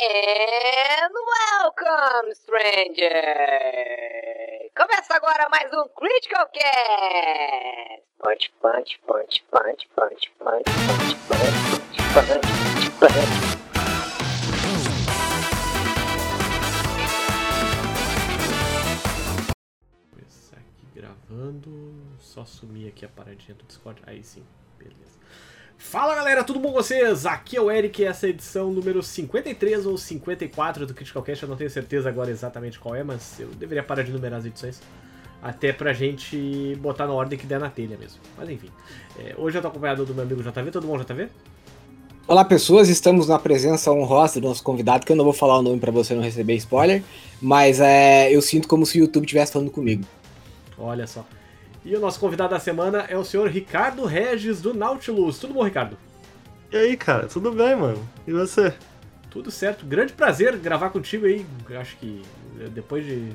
And welcome, stranger! Começa agora mais um Critical Cast! Punch, punch, punch, punch, punch, punch, punch, punch, punch, punch. Começar aqui gravando. Só sumir aqui a paradinha do Discord. Aí sim, beleza. Fala galera, tudo bom com vocês? Aqui é o Eric e essa é a edição número 53 ou 54 do Critical Cast. Eu não tenho certeza agora exatamente qual é, mas eu deveria parar de numerar as edições. Até pra gente botar na ordem que der na telha mesmo. Mas enfim. É, hoje eu tô acompanhado do meu amigo JV. Tudo bom, JV? Olá pessoas, estamos na presença honrosa do nosso convidado, que eu não vou falar o nome pra você não receber spoiler, mas é, eu sinto como se o YouTube estivesse falando comigo. Olha só. E o nosso convidado da semana é o senhor Ricardo Regis do Nautilus. Tudo bom, Ricardo? E aí, cara, tudo bem, mano? E você? Tudo certo. Grande prazer gravar contigo aí. Acho que depois de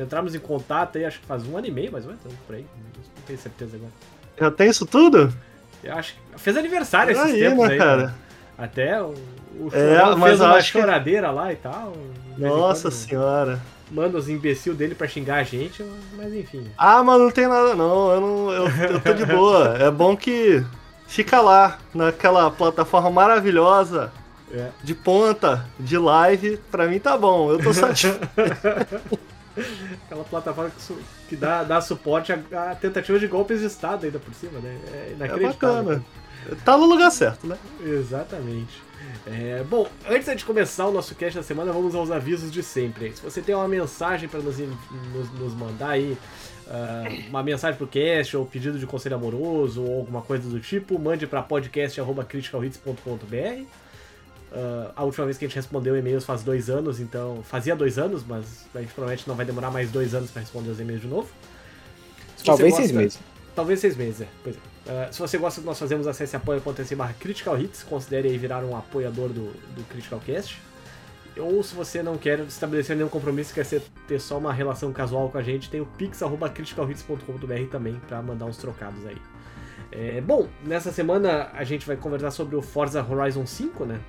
entrarmos em contato aí, acho que faz um ano e meio, mais ou menos, por aí. Não tenho certeza agora. Já tem isso tudo? Eu acho que fez aniversário esses Aí, tempos né, aí. cara? Até o, o É, fez uma acho que- choradeira lá e tal. Nossa quando senhora. Manda os imbecil dele pra xingar a gente, mas enfim. Ah, mas não tem nada não, eu, não, eu, eu tô de boa. É bom que fica lá, naquela plataforma maravilhosa, É. de ponta, de live, pra mim tá bom, eu tô satisfeito. Aquela plataforma que, que dá, dá suporte a, a tentativas de golpes de Estado ainda por cima, né? É É inacreditável. bacana. Tá no lugar certo, né? Exatamente. É, bom, antes de começar o nosso cast da semana, vamos aos avisos de sempre. Se você tem uma mensagem para nos, nos, nos mandar aí, ah, uma mensagem pro cast, ou pedido de conselho amoroso, ou alguma coisa do tipo, mande para podcast.criticalhits.com.br. Ah, a última vez que a gente respondeu e-mails faz dois anos, então. Fazia dois anos, mas a gente provavelmente não vai demorar mais dois anos para responder os e-mails de novo. Se Talvez gosta- seis meses. Talvez seis meses, é. Pois é. Uh, se você gosta do que nós fazemos, acesse apoia.se barra Critical Hits, considere aí virar um apoiador do, do Critical Cast. Ou se você não quer estabelecer nenhum compromisso, quer ser, ter só uma relação casual com a gente, tem o pix.criticalhits.com.br também para mandar uns trocados aí. É, bom, nessa semana a gente vai conversar sobre o Forza Horizon 5, né?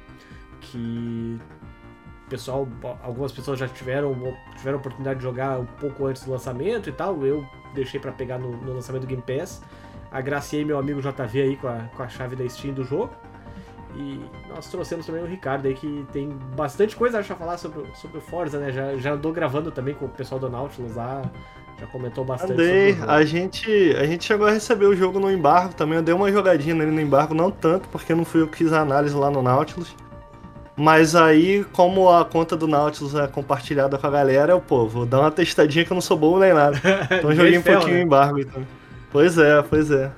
Que pessoal, algumas pessoas já tiveram, tiveram oportunidade de jogar um pouco antes do lançamento e tal. Eu deixei para pegar no, no lançamento do Game Pass. Agraciei meu amigo JV aí com a, com a chave da Steam do jogo. E nós trouxemos também o Ricardo aí, que tem bastante coisa acho, a falar sobre, o- sobre o Forza, né? Já, já andou gravando também com o pessoal do Nautilus lá, já comentou bastante Andei, a gente, a gente chegou a receber o jogo no embargo também. Eu dei uma jogadinha nele no embargo, não tanto, porque não fui eu que fiz a análise lá no Nautilus. Mas aí, como a conta do Nautilus é compartilhada com a galera, eu, pô, vou dar uma testadinha que eu não sou bom nem nada. Então joguei um pouquinho né? o embargo. Então. Pois é, pois é.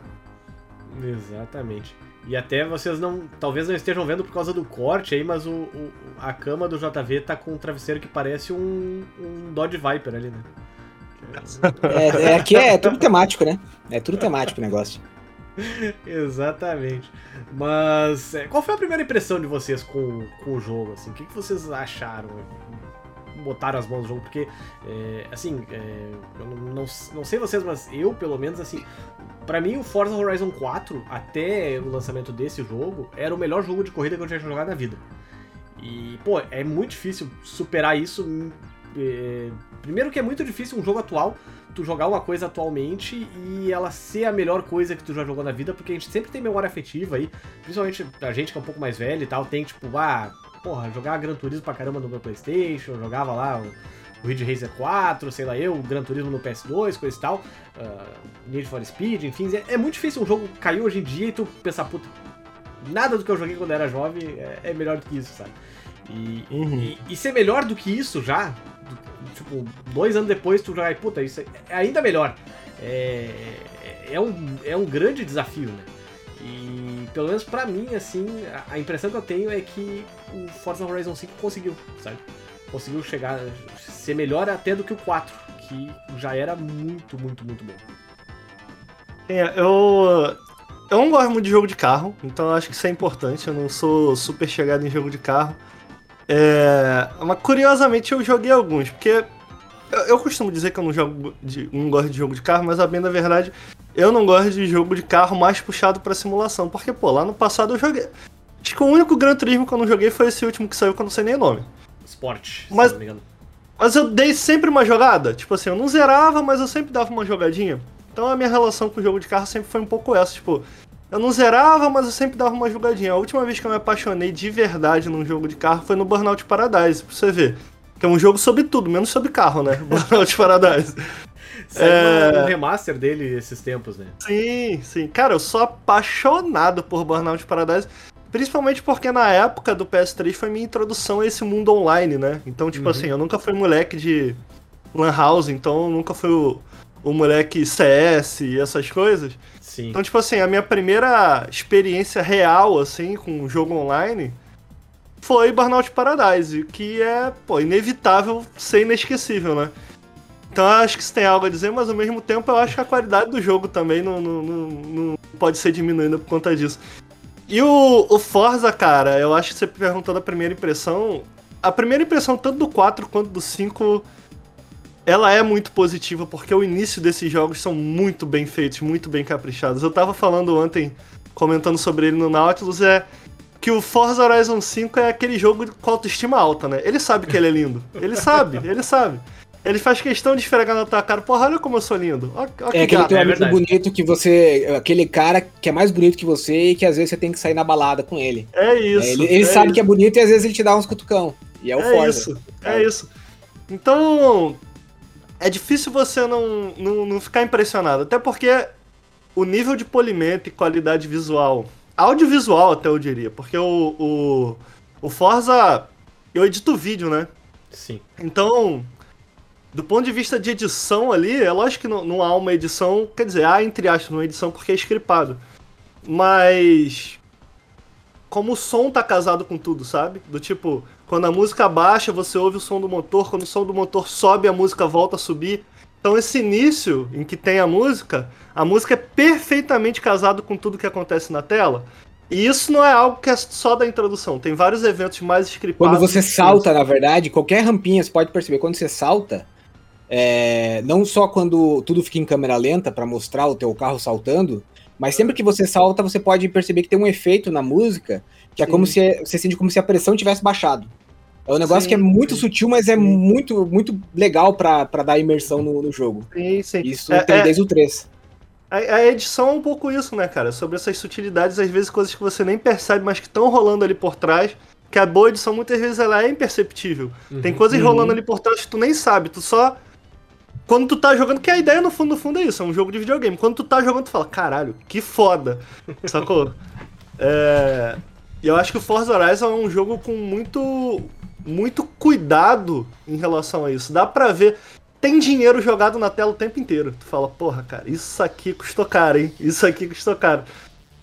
Exatamente. E até vocês não. Talvez não estejam vendo por causa do corte aí, mas o, o- a cama do JV tá com um travesseiro que parece um, um Dodge Viper ali, né? É, é, aqui é tudo temático, né? É tudo temático o negócio. Exatamente. Mas é, qual foi a primeira impressão de vocês com, com o jogo? Assim? O que, que vocês acharam? Botaram as mãos no jogo? Porque, é, assim, é, eu não, não, não sei vocês, mas eu, pelo menos, assim, pra mim o Forza Horizon 4, até o lançamento desse jogo, era o melhor jogo de corrida que eu tinha jogado na vida. E, pô, é muito difícil superar isso. é, primeiro que é muito difícil um jogo atual tu jogar uma coisa atualmente e ela ser a melhor coisa que tu já jogou na vida, porque a gente sempre tem memória afetiva aí, principalmente a gente que é um pouco mais velho e tal, tem tipo, ah, porra, jogar Gran Turismo pra caramba no meu Playstation, jogava lá o, o Ridge Racer 4, sei lá eu, o Gran Turismo no PS2, coisa e tal, ah, Need for Speed, enfim, é, é muito difícil um jogo cair hoje em dia e tu pensar, puta, nada do que eu joguei quando era jovem é, é melhor do que isso, sabe? E, Uhum. e, e ser melhor do que isso já, do- tipo, dois anos depois tu jogar, puta, isso é ainda melhor. É, é, um, é um grande desafio, né? E pelo menos pra mim, assim, a, a impressão que eu tenho é que o Forza Horizon 5 conseguiu, sabe? Conseguiu chegar, ser melhor até do que o 4, que já era muito, muito, muito bom. É, eu. Eu não gosto muito de jogo de carro, então eu acho que isso é importante. Eu não sou super chegado em jogo de carro. É, mas curiosamente eu joguei alguns, porque eu, eu costumo dizer que eu não, jogo de, não gosto de jogo de carro, mas a bem da verdade, eu não gosto de jogo de carro mais puxado pra simulação. Porque, pô, lá no passado eu joguei. Acho que o único Gran Turismo que eu não joguei foi esse último que saiu, que eu não sei nem o nome. Sport, Mas- se não me engano. Mas eu dei sempre uma jogada. Tipo assim, eu não zerava, mas eu sempre dava uma jogadinha. Então a minha relação com o jogo de carro sempre foi um pouco essa. Tipo, eu não zerava, mas eu sempre dava uma jogadinha. A última vez que eu me apaixonei de verdade num jogo de carro foi no Burnout Paradise, pra você ver. Que é um jogo sobre tudo, menos sobre carro, né? Burnout Paradise. Saiu É. um remaster dele esses tempos, né? Sim, sim. Cara, eu sou apaixonado por Burnout Paradise. Principalmente porque na época do PS3 foi minha introdução a esse mundo online, né? Então, tipo Uhum. assim, eu nunca fui moleque de Lan House, então eu nunca fui o, o moleque CS e essas coisas. Sim. Então, tipo assim, a minha primeira experiência real, assim, com um jogo online foi Burnout Paradise, que é, pô, inevitável ser inesquecível, né? Então eu acho que isso tem algo a dizer, mas ao mesmo tempo eu acho que a qualidade do jogo também não, não, não, não pode ser diminuída por conta disso. E o, o Forza, cara, eu acho que você perguntou da primeira impressão. A primeira impressão, tanto do 4 quanto do 5, ela é muito positiva, porque o início desses jogos são muito bem feitos, muito bem caprichados. Eu tava falando ontem, comentando sobre ele no Nautilus, é que o Forza Horizon 5 é aquele jogo com autoestima alta, né? Ele sabe que ele é lindo. Ele sabe, ele sabe. Ele faz questão de esfregar na tua cara, porra, olha como eu sou lindo. Ó que É aquele teu é amigo bonito que você. Aquele cara que é mais bonito que você e que às vezes você tem que sair na balada com ele. É isso. É, ele ele é sabe isso. que é bonito e às vezes ele te dá uns cutucão. E é o É Forza. isso, é isso. Então, é difícil você não, não, não ficar impressionado. Até porque o nível de polimento e qualidade visual, audiovisual até eu diria, porque o, o, o Forza, eu edito vídeo, né? Sim. Então, do ponto de vista de edição ali, é lógico que não, não há uma edição, quer dizer, há entre aspas uma edição porque é scriptado. Mas como o som tá casado com tudo, sabe? Do tipo, quando a música baixa, você ouve o som do motor, quando o som do motor sobe, a música volta a subir. Então esse início em que tem a música, a música é perfeitamente casado com tudo que acontece na tela. E isso não é algo que é só da introdução, tem vários eventos mais scriptados. Quando você salta, na verdade, qualquer rampinha, você pode perceber, quando você salta, é, não só quando tudo fica em câmera lenta pra mostrar o teu carro saltando, mas sempre que você salta, você pode perceber que tem um efeito na música, que é Sim. como se você sente como se a pressão tivesse baixado. É um negócio Sim, que é muito sim. sutil, mas é Sim. muito, muito legal pra pra dar imersão no, no jogo. Sim, sim. Isso É- tem é- desde o 3. A, a edição é um pouco isso, né, cara? Sobre essas sutilidades, às vezes coisas que você nem percebe, mas que estão rolando ali por trás. Que a boa edição muitas vezes ela é imperceptível. Tem coisas Uhum. rolando ali por trás que tu nem sabe, tu só. Quando tu tá jogando, que a ideia no fundo, no fundo é isso, é um jogo de videogame. Quando tu tá jogando, tu fala, caralho, que foda. Sacou? É. E eu acho que o Forza Horizon é um jogo com muito. muito cuidado em relação a isso. Dá pra ver. Tem dinheiro jogado na tela o tempo inteiro. Tu fala, porra, cara, isso aqui custou caro, hein? Isso aqui custou caro.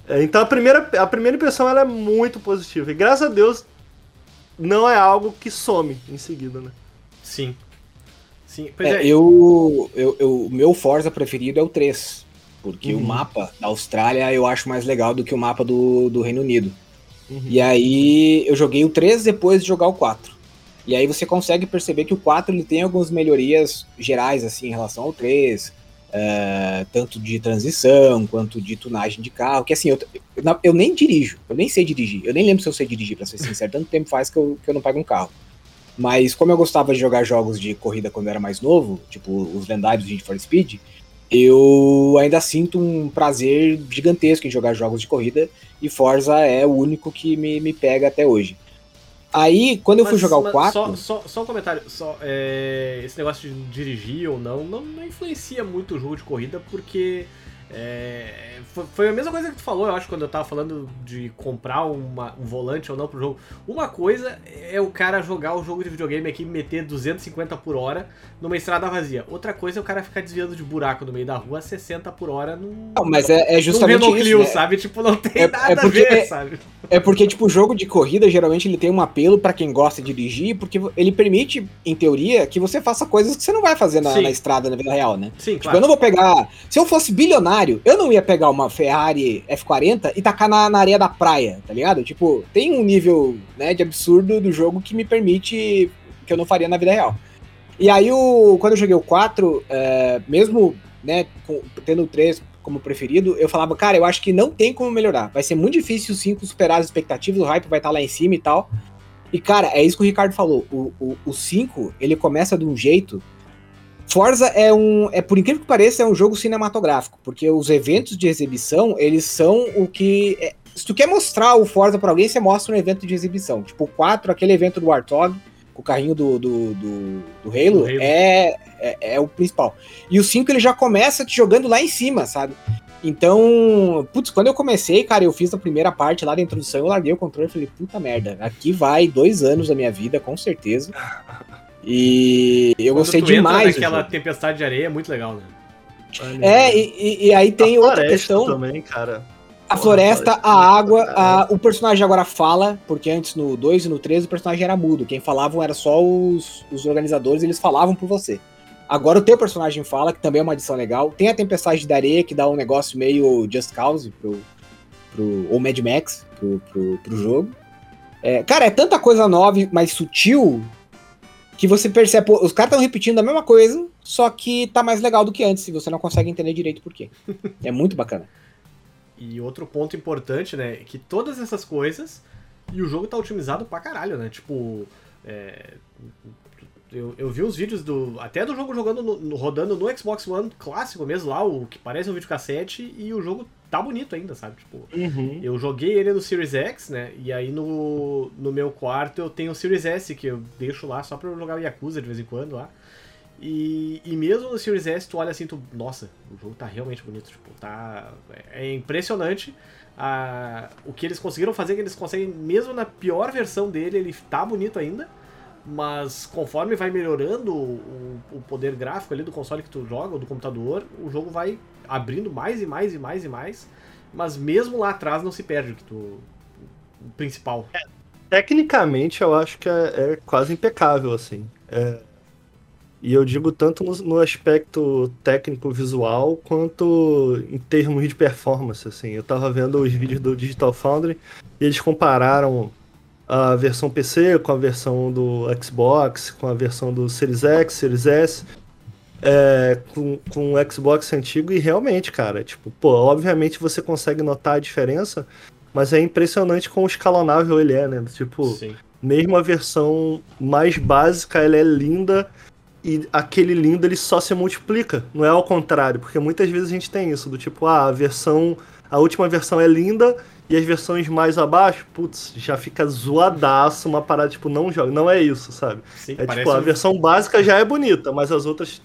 É, então a primeira, a primeira impressão ela é muito positiva. E graças a Deus não é algo que some em seguida, né? Sim. Sim. Pois É, é. eu, eu, eu- o meu Forza preferido é o 3. Porque Uhum. o mapa da Austrália eu acho mais legal do que o mapa do, do Reino Unido. Uhum. E aí eu joguei o 3 depois de jogar o 4. E aí você consegue perceber que o 4 ele tem algumas melhorias gerais assim em relação ao 3. é, tanto de transição quanto de tunagem de carro. Que assim, eu, eu, eu nem dirijo, eu nem sei dirigir. Eu nem lembro se eu sei dirigir, pra ser sincero. Tanto tempo faz que eu, que eu não pego um carro. Mas como eu gostava de jogar jogos de corrida quando eu era mais novo, tipo os lendários Need for Speed, eu ainda sinto um prazer gigantesco em jogar jogos de corrida e Forza é o único que me, me pega até hoje. Aí, quando eu fui jogar o mas 4, Só, só, só um comentário. Só, é, esse negócio de dirigir ou não, não, não influencia muito o jogo de corrida, porque. É, foi, foi a mesma coisa que tu falou, eu acho, quando eu tava falando de comprar uma- um volante ou não pro jogo. Uma coisa é o cara jogar o jogo de videogame aqui e meter 250 por hora numa estrada vazia. Outra coisa é o cara ficar desviando de buraco no meio da rua a 60 por hora num. Não, mas é, é num justamente isso, Clio, né? sabe? Tipo, não tem É- nada é porque- a ver, sabe? É porque, tipo, o jogo de corrida, geralmente, ele tem um apelo pra quem gosta de dirigir, porque ele permite, em teoria, que você faça coisas que você não vai fazer na, na estrada, na vida real, né? Sim, Tipo, claro. eu não vou pegar. Se eu fosse bilionário, eu não ia pegar uma Ferrari F40 e tacar na, na areia da praia, tá ligado? Tipo, tem um nível né, de absurdo do jogo que me permite que eu não faria na vida real. E aí, o, quando eu joguei o 4, é, mesmo né, com- tendo o 3 como preferido, eu falava, cara, eu acho que não tem como melhorar. Vai ser muito difícil o 5 superar as expectativas, o hype vai estar lá em cima e tal. E, cara, é isso que o Ricardo falou. O 5, ele começa de um jeito. Forza é um. É, por incrível que pareça, é um jogo cinematográfico. Porque os eventos de exibição, eles são o que. É, se tu quer mostrar o Forza pra alguém, você mostra um evento de exibição. Tipo, o 4, aquele evento do Warthog, com o carrinho do, do, do, do Halo, Do Halo. É, é, é o principal. E o 5 ele já começa te jogando lá em cima, sabe? Então, putz, quando eu comecei, cara, eu fiz a primeira parte lá da introdução, eu larguei o controle e falei, puta merda, aqui vai dois anos da minha vida, com certeza. E eu Quando gostei tu demais. jogo. tempestade de areia é muito legal, né? É, e, e- aí tem A outra questão. também, cara. A floresta, a água, caralho. a- o personagem agora fala, porque antes no 2 e no 3 o personagem era mudo. Quem falavam era só os, os organizadores, eles falavam por você. Agora o teu personagem fala, que também é uma adição legal. Tem a Tempestade da Areia, que dá um negócio meio Just Cause, pro, pro, ou Mad Max, pro, pro, pro jogo. É, cara, é tanta coisa nova, e mais sutil, que você percebe, os caras estão repetindo a mesma coisa, só que tá mais legal do que antes, e você não consegue entender direito por quê. É muito bacana. E outro ponto importante, né, é que todas essas coisas e o jogo tá otimizado pra caralho, né? Tipo, é, eu, eu vi os vídeos do até do jogo jogando no- rodando no Xbox One clássico mesmo lá, o que parece um videocassete e o jogo tá bonito ainda, sabe? Tipo, Uhum. eu joguei ele no Series X, né? E aí no, no meu quarto eu tenho o Series S, que eu deixo lá só pra eu jogar o Yakuza de vez em quando lá. E, e mesmo no Series S, tu olha assim, tu. Nossa, o jogo tá realmente bonito. Tipo, tá. É impressionante a, o que eles conseguiram fazer, que eles conseguem, mesmo na pior versão dele, ele tá bonito ainda. Mas conforme vai melhorando o, o poder gráfico ali do console que tu joga, ou do computador, o jogo vai abrindo mais e mais e mais e mais. Mas mesmo lá atrás não se perde o que tu. O principal. Tecnicamente, eu acho que é, é quase impecável, assim. É, e eu digo tanto no, no aspecto técnico-visual, quanto em termos de performance, assim. Eu tava vendo os vídeos do Digital Foundry e eles compararam a versão PC com a versão do Xbox, com a versão do Series X, Series S, é, com, com o Xbox antigo e realmente, cara, tipo, pô, obviamente você consegue notar a diferença, mas é impressionante como escalonável ele é, né? Tipo, Sim. mesmo a versão mais básica, ela é linda e aquele lindo ele só se multiplica, não é ao contrário, porque muitas vezes a gente tem isso, do tipo, ah, a versão, a última versão é linda e as versões mais abaixo, putz, já fica zoadaço, uma parada, tipo, não joga, não é isso, sabe? Sim, É tipo, a versão básica já é bonita, mas as outras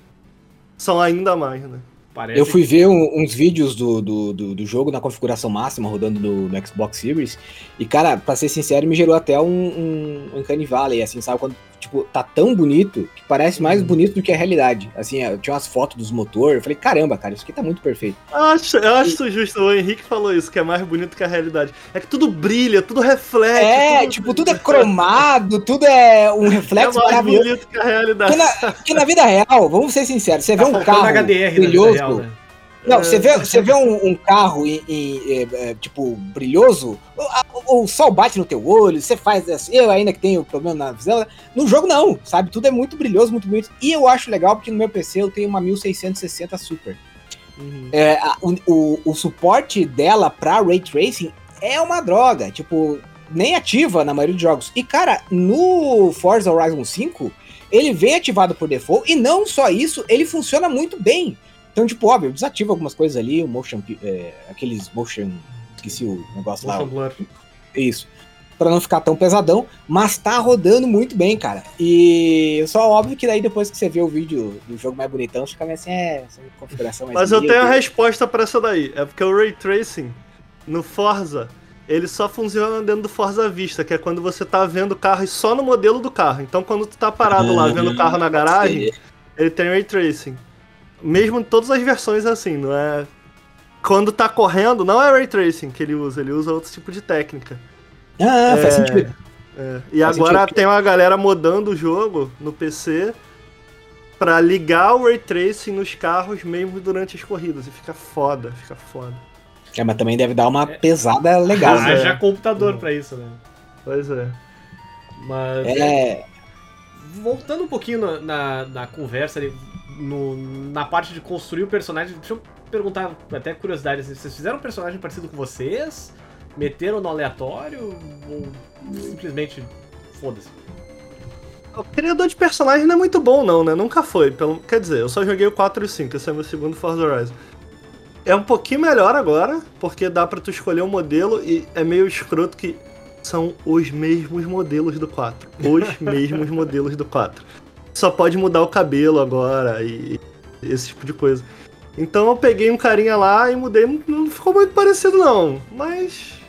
são ainda mais, né? parece Eu fui ver um- uns vídeos do, do, do, do jogo na configuração máxima rodando no, no Xbox Series. E, cara, pra ser sincero, me gerou até um, um, um Uncanny Valley, assim, sabe? Quando, tipo, tá tão bonito que parece mais bonito do que a realidade. Assim, eu tinha umas fotos dos motor, eu falei, caramba, cara, isso aqui tá muito perfeito. Eu acho, eu acho isso justo, o Henrique falou isso, que é mais bonito que a realidade. É que tudo brilha, tudo reflete. É, tipo, tudo é cromado, tudo é um é reflexo mais maravilhoso. bonito que a realidade. Porque na, porque na vida real, vamos ser sinceros, você vê tá um faltando carro HDR brilhoso, real, né? Não, você vê, você vê um, um carro em, em, é, tipo, brilhoso, o, o sol bate no teu olho, você faz assim, eu ainda que tenho problema na visão, no jogo não, sabe? Tudo é muito brilhoso, muito bonito. E eu acho legal porque no meu PC eu tenho uma 1660 Super. Uhum. É, a- o, o, o suporte dela pra Ray Tracing é uma droga, tipo, nem ativa na maioria dos jogos. E cara, no Forza Horizon 5, ele vem ativado por default, e não só isso, ele funciona muito bem. Então, tipo, óbvio, eu desativo algumas coisas ali, o motion, é, aqueles motion, esqueci o negócio lá, Motion blur. isso. Pra não ficar tão pesadão, mas tá rodando muito bem, cara. E só óbvio que daí depois que você vê o vídeo do jogo mais bonitão, você fica meio assim, é, essa configuração mais Mas eu tenho a resposta pra essa daí. É porque o Ray Tracing, no Forza, ele só funciona dentro do Forza Vista, que é quando você tá vendo o carro e só no modelo do carro. Então quando tu tá parado lá vendo o carro na garagem, ele tem Ray Tracing. Mesmo em todas as versões assim, não é... Quando tá correndo, não é Ray Tracing que ele usa, ele usa outro tipo de técnica. Ah, faz É. sentido. É, E Faz agora sentido. tem uma galera modando o jogo no PC pra ligar o Ray Tracing nos carros mesmo durante as corridas. E fica foda, fica foda. É, mas também deve dar uma pesada legal. Ah, né? É. computador pra isso, né? Pois é. Mas. É, Voltando um pouquinho na, na, na conversa ali, no- na parte de construir o personagem, deixa eu perguntar, até curiosidade, assim, vocês fizeram um personagem parecido com vocês? Meteram no aleatório? Ou simplesmente foda-se? O criador de personagem não é muito bom, não, né? Nunca foi. Pelo... Quer dizer, eu só joguei o 4 e o 5, esse é meu segundo Forza Horizon. É um pouquinho melhor agora, porque dá pra tu escolher um modelo e é meio escroto que são os mesmos modelos do 4. Os mesmos modelos do 4. Só pode mudar o cabelo agora e esse tipo de coisa. Então eu peguei um carinha lá e mudei. Não ficou muito parecido, não. Mas.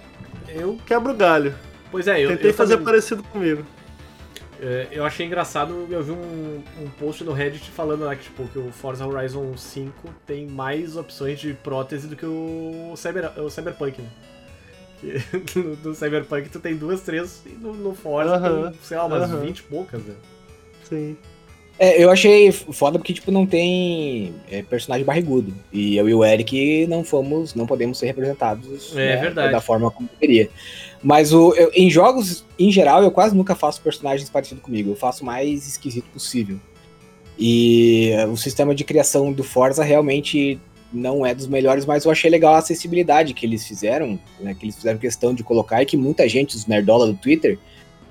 Eu quebro o galho. Pois é, eu Tentei eu fazer também- parecido comigo. É, eu achei engraçado, eu vi um, um post no Reddit falando lá que, tipo, que o Forza Horizon 5 tem mais opções de prótese do que o, Cyber, o Cyberpunk, né? Que no, no Cyberpunk tu tem duas, três, e no, no Forza Aham, tem, sei lá, umas aham. 20 e poucas, né? Sim. É, eu achei foda porque, tipo, não tem é, personagem barrigudo. E eu e o Eric não fomos, não podemos ser representados É verdade. da forma como deveria. Mas o, eu- em jogos, em geral, eu quase nunca faço personagens parecidos comigo. Eu faço o mais esquisito possível. E o sistema de criação do Forza realmente não é dos melhores, mas eu achei legal a acessibilidade que eles fizeram, né, que eles fizeram questão de colocar e que muita gente, os nerdola do Twitter,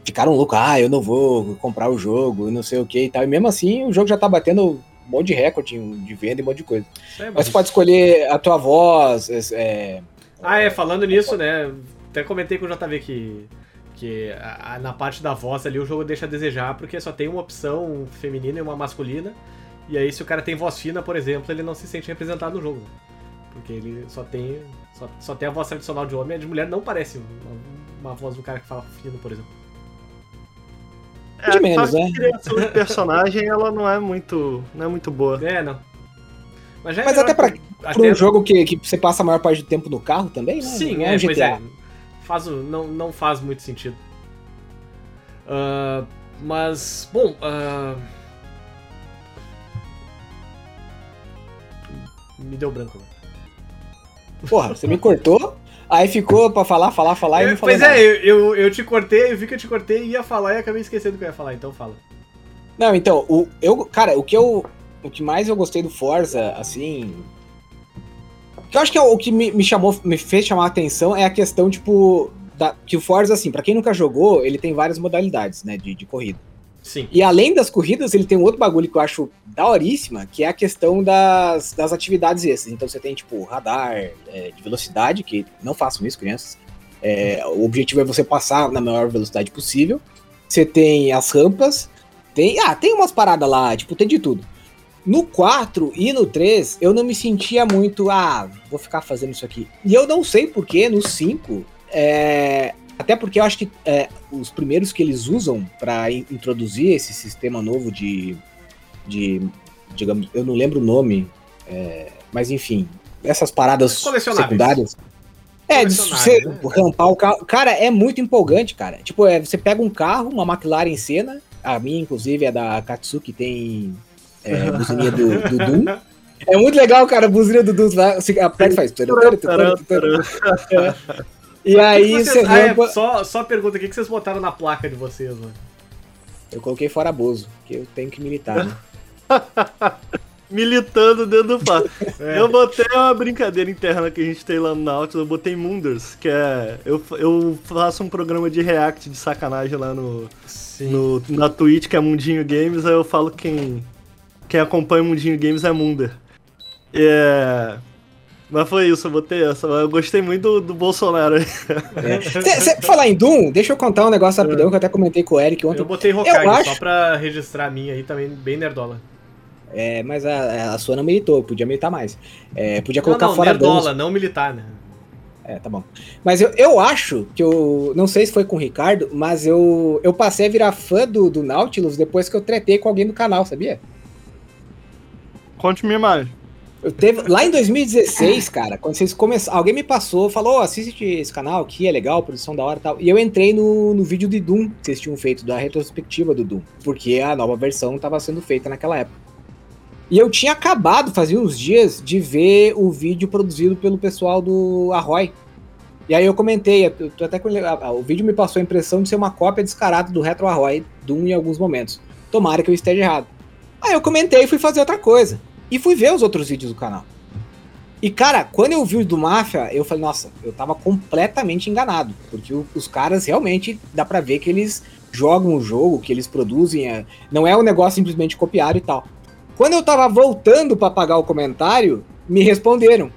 ficaram loucos, ah, eu não vou comprar o jogo, não sei o que e tal. E mesmo assim, o jogo já tá batendo um monte de recorde de venda e um monte de coisa. É Mas você pode escolher a tua voz, é, Ah, é, falando nisso, né? Até comentei com o JV que, que a- a- na parte da voz ali o jogo deixa a desejar, porque só tem uma opção feminina e uma masculina. E aí, se o cara tem voz fina, por exemplo, ele não se sente representado no jogo. Porque ele só tem. Só, só tem a voz tradicional de homem, a de mulher não parece uma, uma voz do cara que fala fino, por exemplo. De a menos, né? de criação de personagem, ela não é muito, não é muito boa. É, não. Mas, já é Mas até pra- Pra até- um jogo que, que você passa a maior parte do tempo no carro também, né? Sim, Não é, um pois é. Faz, não, não faz muito sentido. Ah, mas, bom. ah, Me deu branco. Porra, você me cortou, aí ficou pra falar, falar, falar e não falou pois nada. é, eu, eu, eu te cortei, eu vi que eu te cortei e ia falar e acabei esquecendo que eu ia falar, então fala. Não, então, o, eu, cara, o que eu. O que mais eu gostei do Forza, assim. Que eu acho que é o que me, me chamou, me fez chamar a atenção é a questão, tipo. Da, que o Forza, assim, pra quem nunca jogou, ele tem várias modalidades, né, de, de corrida. Sim. E além das corridas, ele tem um outro bagulho que eu acho daoríssima, que é a questão das, das atividades extras. Então você tem, tipo, radar é, de velocidade, que não façam isso, crianças. É, o objetivo é você passar na maior velocidade possível. Você tem as rampas. Tem, ah, tem umas paradas lá, tipo, tem de tudo. No 4 e no 3, eu não me sentia muito, ah, vou ficar fazendo isso aqui. E eu não sei porquê, no 5, é, até porque eu acho que é, os primeiros que eles usam para introduzir esse sistema novo de, de, digamos, eu não lembro o nome, é, mas enfim, essas paradas Colecionáveis. secundárias. É, de você né? rampar o carro. Cara, é muito empolgante, cara. Tipo, é, você pega um carro, uma McLaren Senna, a minha, inclusive, é da Katsuki, tem é, buzininha do, do Doom. É muito legal, cara, a buzina do Doom. Aperta e faz. E aí que que você vocês- ah, é, só, só pergunta, o que que vocês botaram na placa de vocês, mano? Eu coloquei fora Bozo, que eu tenho que militar, né? Militando dentro do par. É. Eu botei uma brincadeira interna que a gente tem lá no Nautilus, eu botei Munders, que é. Eu, eu faço um programa de react de sacanagem lá no, no, na Twitch, que é Mundinho Games, aí eu falo quem, quem acompanha o Mundinho Games é Munder. É. Mas foi isso, eu botei essa. mas Eu gostei muito do, do Bolsonaro aí. É. Falar em Doom, deixa eu contar um negócio rapidão que eu até comentei com o Eric ontem. Eu botei Hokage acho- só pra registrar a minha aí também, bem nerdola. É, mas a, a sua não militou, podia militar mais. É, podia colocar não, não, fora danos. nerdola, não militar, né? É, tá bom. Mas eu, eu acho que eu. Não sei se foi com o Ricardo, mas eu, eu passei a virar fã do, do Nautilus depois que eu tretei com alguém do canal, sabia? Conte-me mais. Eu teve, lá em 2016, cara, quando vocês começaram. Alguém me passou, falou: "Ô, assiste esse canal aqui, é legal, produção da hora e tal. E eu entrei no, no vídeo de Doom que vocês tinham feito, da retrospectiva do Doom. Porque a nova versão estava sendo feita naquela época. E eu tinha acabado, fazia uns dias, de ver o vídeo produzido pelo pessoal do Arroy. E aí eu comentei, eu até o vídeo me passou a impressão de ser uma cópia descarada do Retro Arroy Doom em alguns momentos. Tomara que eu esteja errado. Aí eu comentei e fui fazer outra coisa. E fui ver os outros vídeos do canal. E, cara, quando eu vi o do Máfia, eu falei, nossa, eu tava completamente enganado. Porque os caras realmente dá pra ver que eles jogam o jogo, que eles produzem. É, não é um negócio simplesmente copiar e tal. Quando eu tava voltando para pagar o comentário, me responderam.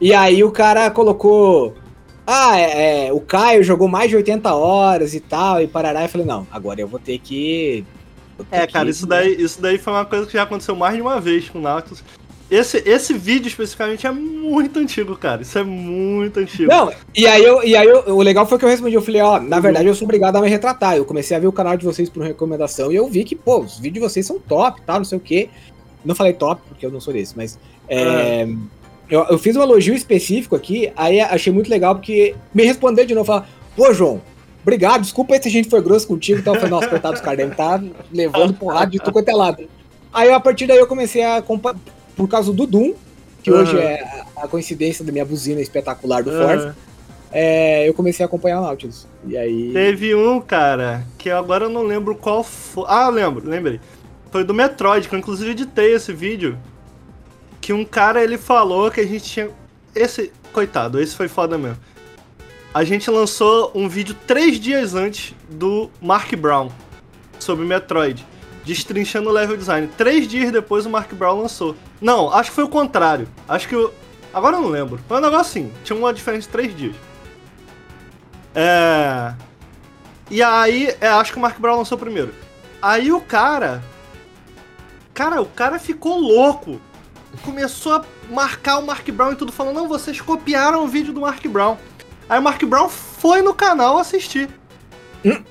E aí o cara colocou. Ah, é, é, o Caio jogou mais de 80 horas e tal, e parará. Eu falei, não, agora eu vou ter que. É, cara, isso daí, isso daí foi uma coisa que já aconteceu mais de uma vez com o Nautilus. Esse, esse vídeo especificamente é muito antigo, cara. Isso é muito antigo. Não, e aí, eu, e aí eu, o legal foi que eu respondi, eu falei, ó, na verdade eu sou obrigado a me retratar. Eu comecei a ver o canal de vocês por recomendação e eu vi que, pô, os vídeos de vocês são top, tá, não sei o quê. Não falei top, porque eu não sou desse, mas. É, ah. eu, eu fiz um elogio específico aqui, aí achei muito legal, porque me respondeu de novo, falar, pô, João, obrigado, desculpa aí se a gente foi grosso contigo, então eu falei, nossa, coitado dos caras, devem tá levando porrada de tudo quanto é lado. Aí a partir daí eu comecei a por causa do Doom, que uhum. hoje é a coincidência da minha buzina espetacular do uhum. Forza. É, eu comecei a acompanhar o Nautilus. E aí. Teve um, cara, que agora eu não lembro qual foi. Ah, lembro, lembrei. Foi do Metroid, que eu inclusive editei esse vídeo. Que um cara ele falou que a gente tinha. Esse. Coitado, esse foi foda mesmo. A gente lançou um vídeo três dias antes do Mark Brown sobre Metroid destrinchando o level design. Três dias depois o Mark Brown lançou. Não, acho que foi o contrário. Acho que o. Agora eu não lembro. Foi um negócio assim. Tinha uma diferença de três dias. É. E aí, é, acho que o Mark Brown lançou primeiro. Aí o cara. Cara, o cara ficou louco. Começou a marcar o Mark Brown e tudo, falando: não, vocês copiaram o vídeo do Mark Brown. Aí o Mark Brown foi no canal assistir. Hum?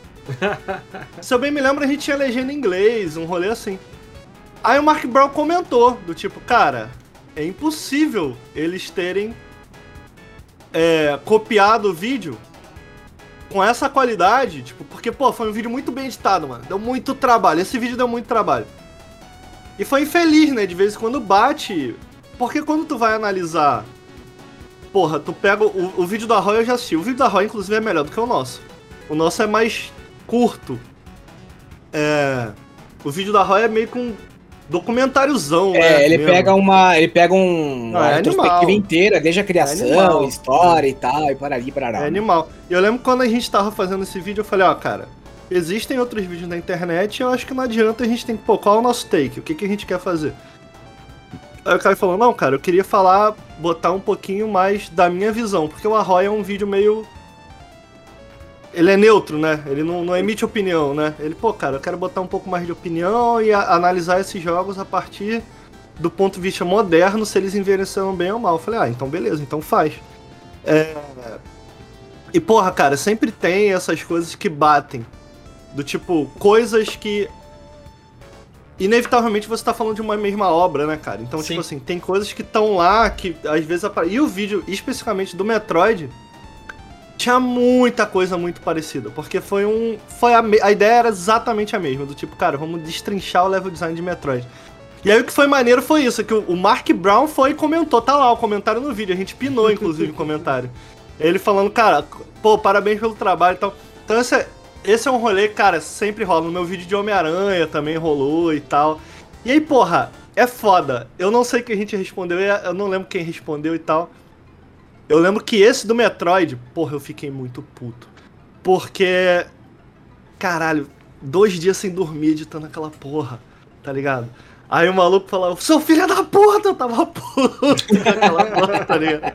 Se eu bem me lembro, a gente tinha legenda em inglês, um rolê assim. Aí o Mark Brown comentou, do tipo, cara, é impossível eles terem é, copiado o vídeo com essa qualidade, tipo, porque, pô, foi um vídeo muito bem editado, mano. Deu muito trabalho. Esse vídeo deu muito trabalho. E foi infeliz, né? De vez em quando bate. Porque quando tu vai analisar. Porra, tu pega. O, o vídeo da Roy eu já assisti. O vídeo da Roy, inclusive, é melhor do que o nosso. O nosso é mais curto. É, o vídeo da Roy é meio que um documentáriozão, é, né? ele mesmo. pega uma. Ele pega um, Não, uma é inteira, desde a criação, é história e tal, e para ali, para lá. É animal. E eu lembro quando a gente tava fazendo esse vídeo, eu falei, ó, cara, existem outros vídeos na internet e eu acho que não adianta a gente tem que, pô, qual é o nosso take? O que, que a gente quer fazer? Aí o cara falou, não, cara, eu queria falar, botar um pouquinho mais da minha visão, porque o Arroy é um vídeo meio ele é neutro, né? Ele não, não, emite opinião, né? Ele, pô, cara, eu quero botar um pouco mais de opinião e a, analisar esses jogos a partir do ponto de vista moderno, se eles envelheceram bem ou mal. Eu falei, ah, então beleza, então faz. É... E, porra, cara, sempre tem essas coisas que batem. Do tipo, coisas que. Inevitavelmente você tá falando de uma mesma obra, né, cara? Então, Sim. tipo assim, tem coisas que estão lá que às vezes aparecem. E o vídeo, especificamente do Metroid, tinha muita coisa muito parecida, porque foi um. Foi a, a ideia era exatamente a mesma, do tipo, cara, vamos destrinchar o level design de Metroid. E aí o que foi maneiro foi isso, que o, Mark Brown foi e comentou, tá lá o comentário no vídeo, a gente pinou, inclusive, o comentário. Ele falando, cara, pô, parabéns pelo trabalho e tal. Então esse é, esse é um rolê, cara, sempre rola. No meu vídeo de Homem-Aranha também rolou e tal. E aí, porra, é foda. Eu não sei quem a gente respondeu, eu não lembro quem respondeu e tal. Eu lembro que esse do Metroid, porra, eu fiquei muito puto. Porque. Caralho, dois dias sem dormir editando aquela porra, tá ligado? Aí o maluco falava, seu filho da puta, eu tava puto aquela porra, tá ligado?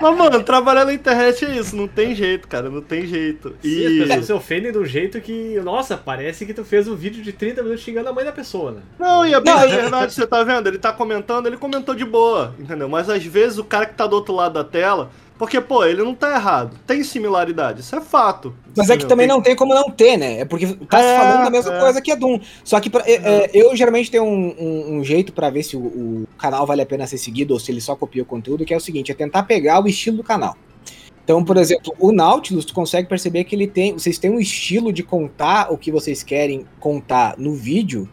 Mas, mano, trabalhar na internet é isso, não tem jeito, cara, não tem jeito. E Sim, as pessoas se ofendem do jeito que, nossa, parece que tu fez um vídeo de 30 minutos xingando a mãe da pessoa, né? Não, e a não, verdade, você tá vendo? Ele tá comentando, ele comentou de boa, entendeu? Mas às vezes o cara que tá do outro lado da tela porque, pô, ele não tá errado. Tem similaridade, isso é fato. Mas entendeu? é que também não tem como não ter, né? É porque tá é, se falando da mesma é. coisa que a Doom. Só que pra, é, é, eu geralmente tenho um, um, um jeito para ver se o, o, canal vale a pena ser seguido ou se ele só copia o conteúdo, que é o seguinte, é tentar pegar o estilo do canal. Então, por exemplo, o Nautilus, tu consegue perceber que ele tem. Vocês têm um estilo de contar o que vocês querem contar no vídeo,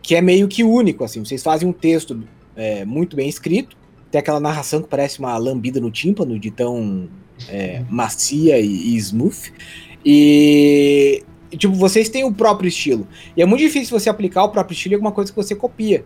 que é meio que único, assim. Vocês fazem um texto é, muito bem escrito tem aquela narração que parece uma lambida no tímpano, de tão é, macia e, e smooth. E, tipo, vocês têm o próprio estilo. E é muito difícil você aplicar o próprio estilo em alguma coisa que você copia.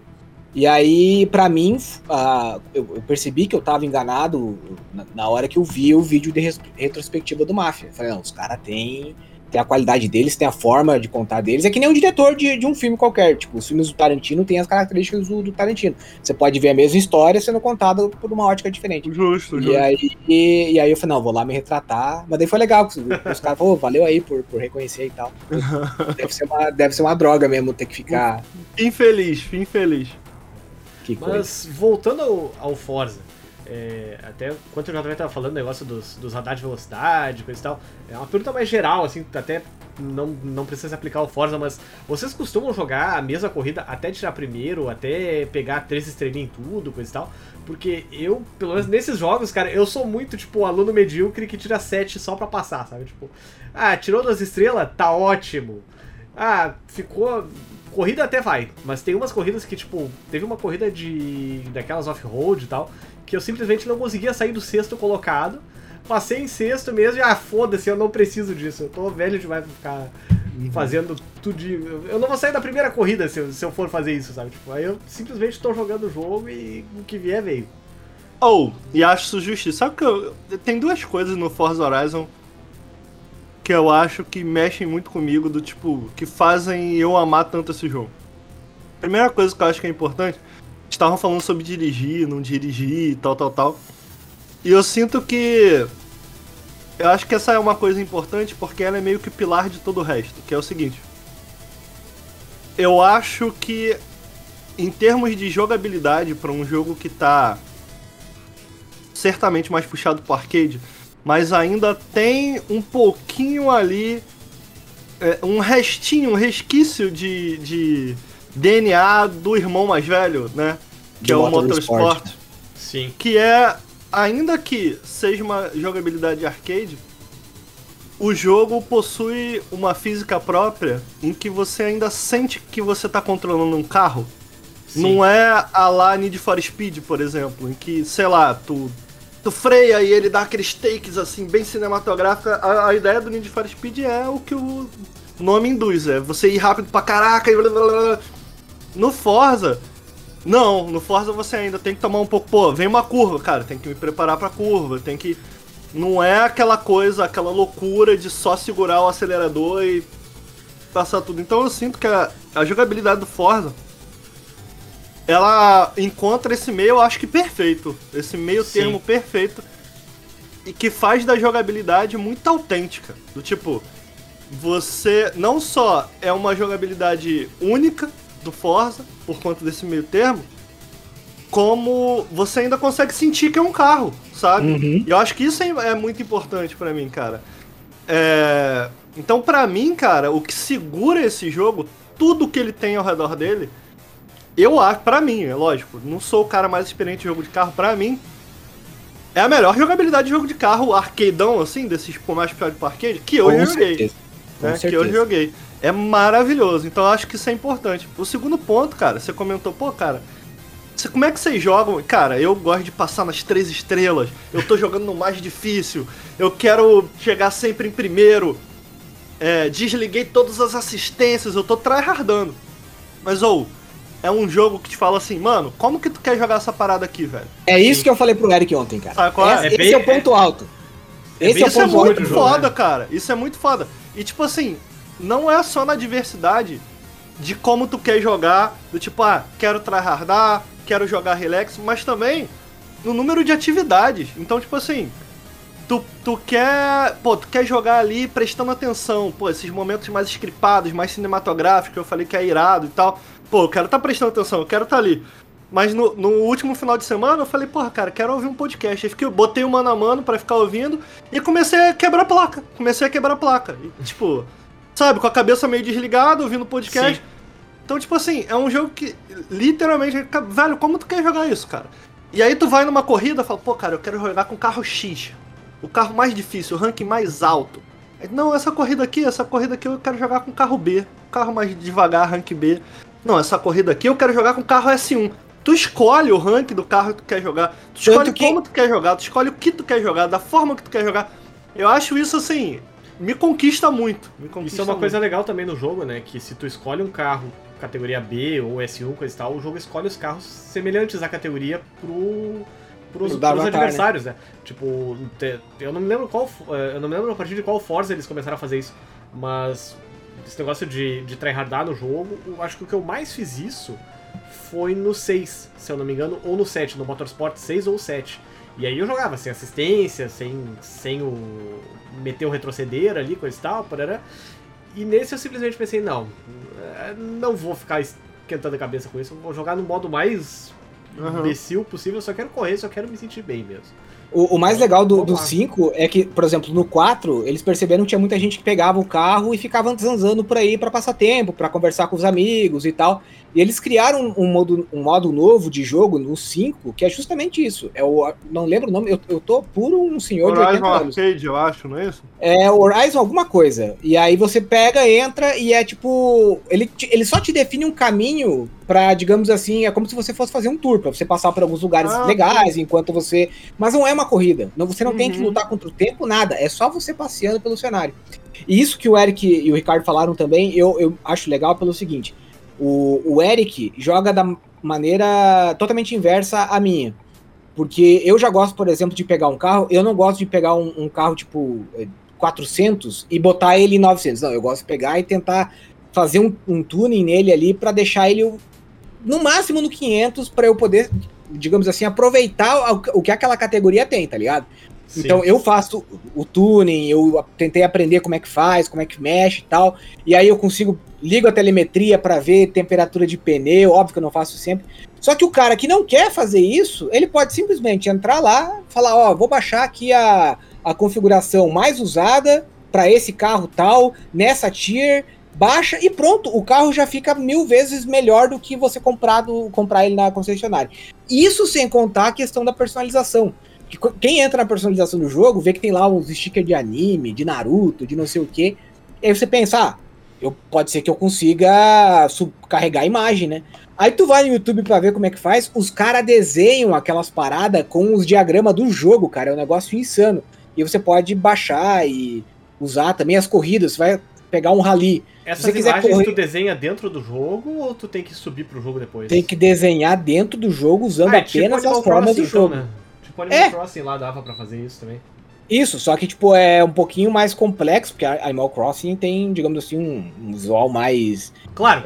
E aí, pra mim, uh, eu, eu, percebi que eu tava enganado na, na, hora que eu vi o vídeo de retrospectiva do Máfia. falei, não, os caras têm tem a qualidade deles, tem a forma de contar deles. É que nem um diretor de, de um filme qualquer. Tipo, os filmes do Tarantino têm as características do, do Tarantino. Você pode ver a mesma história sendo contada por uma ótica diferente. Justo, e justo. Aí, e, e, aí eu falei, não, vou lá me retratar. Mas daí foi legal, os, os caras falaram, valeu aí por, por reconhecer e tal. deve, ser uma, deve ser uma droga mesmo ter que ficar. Infeliz, fim feliz. Mas voltando ao, ao Forza. É, até quando o JV tava falando o negócio dos, dos radar de velocidade, coisa e tal, é uma pergunta mais geral, assim, até não, não precisa se aplicar ao Forza, mas vocês costumam jogar a mesma corrida até tirar primeiro, até pegar três estrelinhas em tudo, coisa e tal? Porque eu, pelo menos nesses jogos, cara, eu sou muito, tipo, o aluno medíocre que tira sete só pra passar, sabe? Tipo, ah, tirou duas estrelas? Tá ótimo. Ah, ficou corrida até vai, mas tem umas corridas que, tipo, teve uma corrida de daquelas off-road e tal, que eu simplesmente não conseguia sair do sexto colocado. Passei em sexto mesmo e, ah, foda-se, eu não preciso disso. Eu tô velho demais pra ficar uhum. fazendo tudo. De... Eu não vou sair da primeira corrida se eu, se eu for fazer isso, sabe? Tipo, aí eu simplesmente tô jogando o jogo e o que vier veio. Ou, oh, e acho isso justiça. Sabe que eu, tem duas coisas no Forza Horizon que eu acho que mexem muito comigo, do tipo, que fazem eu amar tanto esse jogo. Primeira coisa que eu acho que é importante estavam falando sobre dirigir, não dirigir e tal, tal, tal. E eu sinto que. Eu acho que essa é uma coisa importante porque ela é meio que o pilar de todo o resto, que é o seguinte. Eu acho que, em termos de jogabilidade para um jogo que tá certamente mais puxado pro arcade, mas ainda tem um pouquinho ali, é, um restinho, um resquício de, de DNA do irmão mais velho, né? Que é o Motorsport. Sim. Que é, ainda que seja uma jogabilidade arcade, o jogo possui uma física própria em que você ainda sente que você está controlando um carro. Sim. Não é a lá Need for Speed, por exemplo, em que, sei lá, tu, tu freia e ele dá aqueles takes assim, bem cinematográfica. A, a ideia do Need for Speed é o que o nome induz, é você ir rápido pra caraca e blá blá blá. No Forza, não, no Forza você ainda tem que tomar um pouco. Pô, vem uma curva, cara, tem que me preparar pra curva, tem que. Não é aquela coisa, aquela loucura de só segurar o acelerador e passar tudo. Então eu sinto que a, a jogabilidade do Forza ela encontra esse meio, eu acho que perfeito. Esse meio Sim. termo perfeito. E que faz da jogabilidade muito autêntica. Do tipo, você não só é uma jogabilidade única, do Forza, por conta desse meio termo, como você ainda consegue sentir que é um carro, sabe? Uhum. E eu acho que isso é, é muito importante para mim, cara. É... Então, para mim, cara, o que segura esse jogo, tudo que ele tem ao redor dele, eu acho, para mim, é lógico, não sou o cara mais experiente em jogo de carro, para mim, é a melhor jogabilidade de jogo de carro, arcadeão, assim, desses tipo, mais puxado pro arcade, que eu Com joguei. Certeza. Né, que eu joguei. É maravilhoso. Então eu acho que isso é importante. O segundo ponto, cara, você comentou, pô, cara, você, como é que vocês jogam? Cara, eu gosto de passar nas três estrelas. Eu tô jogando no mais difícil. Eu quero chegar sempre em primeiro. É, desliguei todas as assistências. Eu tô tryhardando. Mas, ou, é um jogo que te fala assim, mano, como que tu quer jogar essa parada aqui, velho? É isso que eu falei pro Eric ontem, cara. Sabe qual é? Esse, é, bem, esse é o ponto alto. É esse é, o ponto alto. Isso é muito foda, né? cara. Isso é muito foda. E tipo assim, não é só na diversidade de como tu quer jogar, do tipo, ah, quero tryhardar, quero jogar relax, mas também no número de atividades. Então, tipo assim, tu, tu quer, pô, tu quer jogar ali prestando atenção, pô, esses momentos mais scriptados, mais cinematográficos, eu falei que é irado e tal. Pô, eu quero tá prestando atenção, eu quero tá ali. Mas no, no, último final de semana eu falei, porra, cara, quero ouvir um podcast. Aí fiquei, botei o mano a mano pra ficar ouvindo e comecei a quebrar placa. Comecei a quebrar placa. E, tipo, sabe, com a cabeça meio desligada, ouvindo podcast. Sim. Então, tipo assim, é um jogo que literalmente, velho, como tu quer jogar isso, cara? E aí tu vai numa corrida e fala, pô, cara, eu quero jogar com carro X. O carro mais difícil, o ranking mais alto. Aí, não, essa corrida aqui, essa corrida aqui eu quero jogar com carro B. Carro mais devagar, rank B. Não, essa corrida aqui eu quero jogar com carro S1. Tu escolhe o rank do carro que tu quer jogar. Tu escolhe que... como tu quer jogar, tu escolhe o que tu quer jogar, da forma que tu quer jogar. Eu acho isso assim me conquista muito. Me conquista Isso é uma muito. coisa legal também no jogo, né? Que se tu escolhe um carro categoria B ou S1, coisa e tal, o jogo escolhe os carros semelhantes à categoria pro, pros, pros Avatar, adversários, né? Tipo, te- eu não me lembro qual. eh, Eu não me lembro a partir de qual Forza eles começaram a fazer isso. Mas esse negócio de, de tryhardar no jogo, eu acho que o que eu mais fiz isso foi no 6, se eu não me engano, ou no 7, no Motorsport 6 ou 7. E aí eu jogava sem assistência, sem, sem o. meter o retroceder ali, coisa e tal, parará. E nesse eu simplesmente pensei, não, eh, não vou ficar esquentando a cabeça com isso, vou jogar no modo mais Aham. imbecil possível, só quero correr, só quero me sentir bem mesmo. O, o mais legal do, Vamos do lá. 5 é que, por exemplo, no 4, eles perceberam que tinha muita gente que pegava o carro e ficava zanzando por aí pra passar tempo, pra conversar com os amigos e tal. E eles criaram um modo, um modo novo de jogo no 5, que é justamente isso. É o, não lembro o nome, eu, eu tô puro um senhor de Horizon 80 anos. Arcade, eu acho, não é isso? É Horizon alguma coisa. E aí você pega, entra e é tipo. Ele, ele só te define um caminho pra, digamos assim, é como se você fosse fazer um tour, pra você passar por alguns lugares Ah, legais enquanto você. Mas não é uma corrida. Não, você não tem que Uhum. lutar contra o tempo, nada. É só você passeando pelo cenário. E isso que o Eric e o Ricardo falaram também, eu, eu acho legal pelo seguinte: o, o Eric joga da maneira totalmente inversa à minha. Porque eu já gosto, por exemplo, de pegar um carro, eu não gosto de pegar um, um carro tipo eh, 400 e botar ele em 900. Não, eu gosto de pegar e tentar fazer um, um tuning nele ali para deixar ele no máximo no 500 para eu poder, digamos assim, aproveitar o, que aquela categoria tem, tá ligado? Sim. Então eu faço o tuning, eu tentei aprender como é que faz, como é que mexe e tal. E aí eu consigo ligo a telemetria para ver temperatura de pneu, óbvio que eu não faço sempre. Só que o cara que não quer fazer isso, ele pode simplesmente entrar lá, falar, ó, vou baixar aqui a, a configuração mais usada para esse carro tal, nessa tier, baixa e pronto, o carro já fica mil vezes melhor do que você comprado, comprar ele na concessionária. Isso sem contar a questão da personalização. Quem entra na personalização do jogo vê que tem lá uns stickers de anime, de Naruto, de não sei o que. Aí você pensa, ah, eu, pode ser que eu consiga carregar a imagem, né? Aí tu vai no YouTube pra ver como é que faz, os caras desenham aquelas paradas com os diagramas do jogo, cara. É um negócio insano. E você pode baixar e usar também as corridas. Você vai pegar um rally. Essas você quiser imagens correr- tu desenha dentro do jogo ou tu tem que subir pro jogo depois? Tem que desenhar dentro do jogo usando Ah, é tipo apenas as formas do jogo. Então, né? Tipo Animal É. Crossing lá dava pra fazer isso também. Isso, só que, tipo, é um pouquinho mais complexo, porque a Animal Crossing tem, digamos assim, um, visual mais. Claro,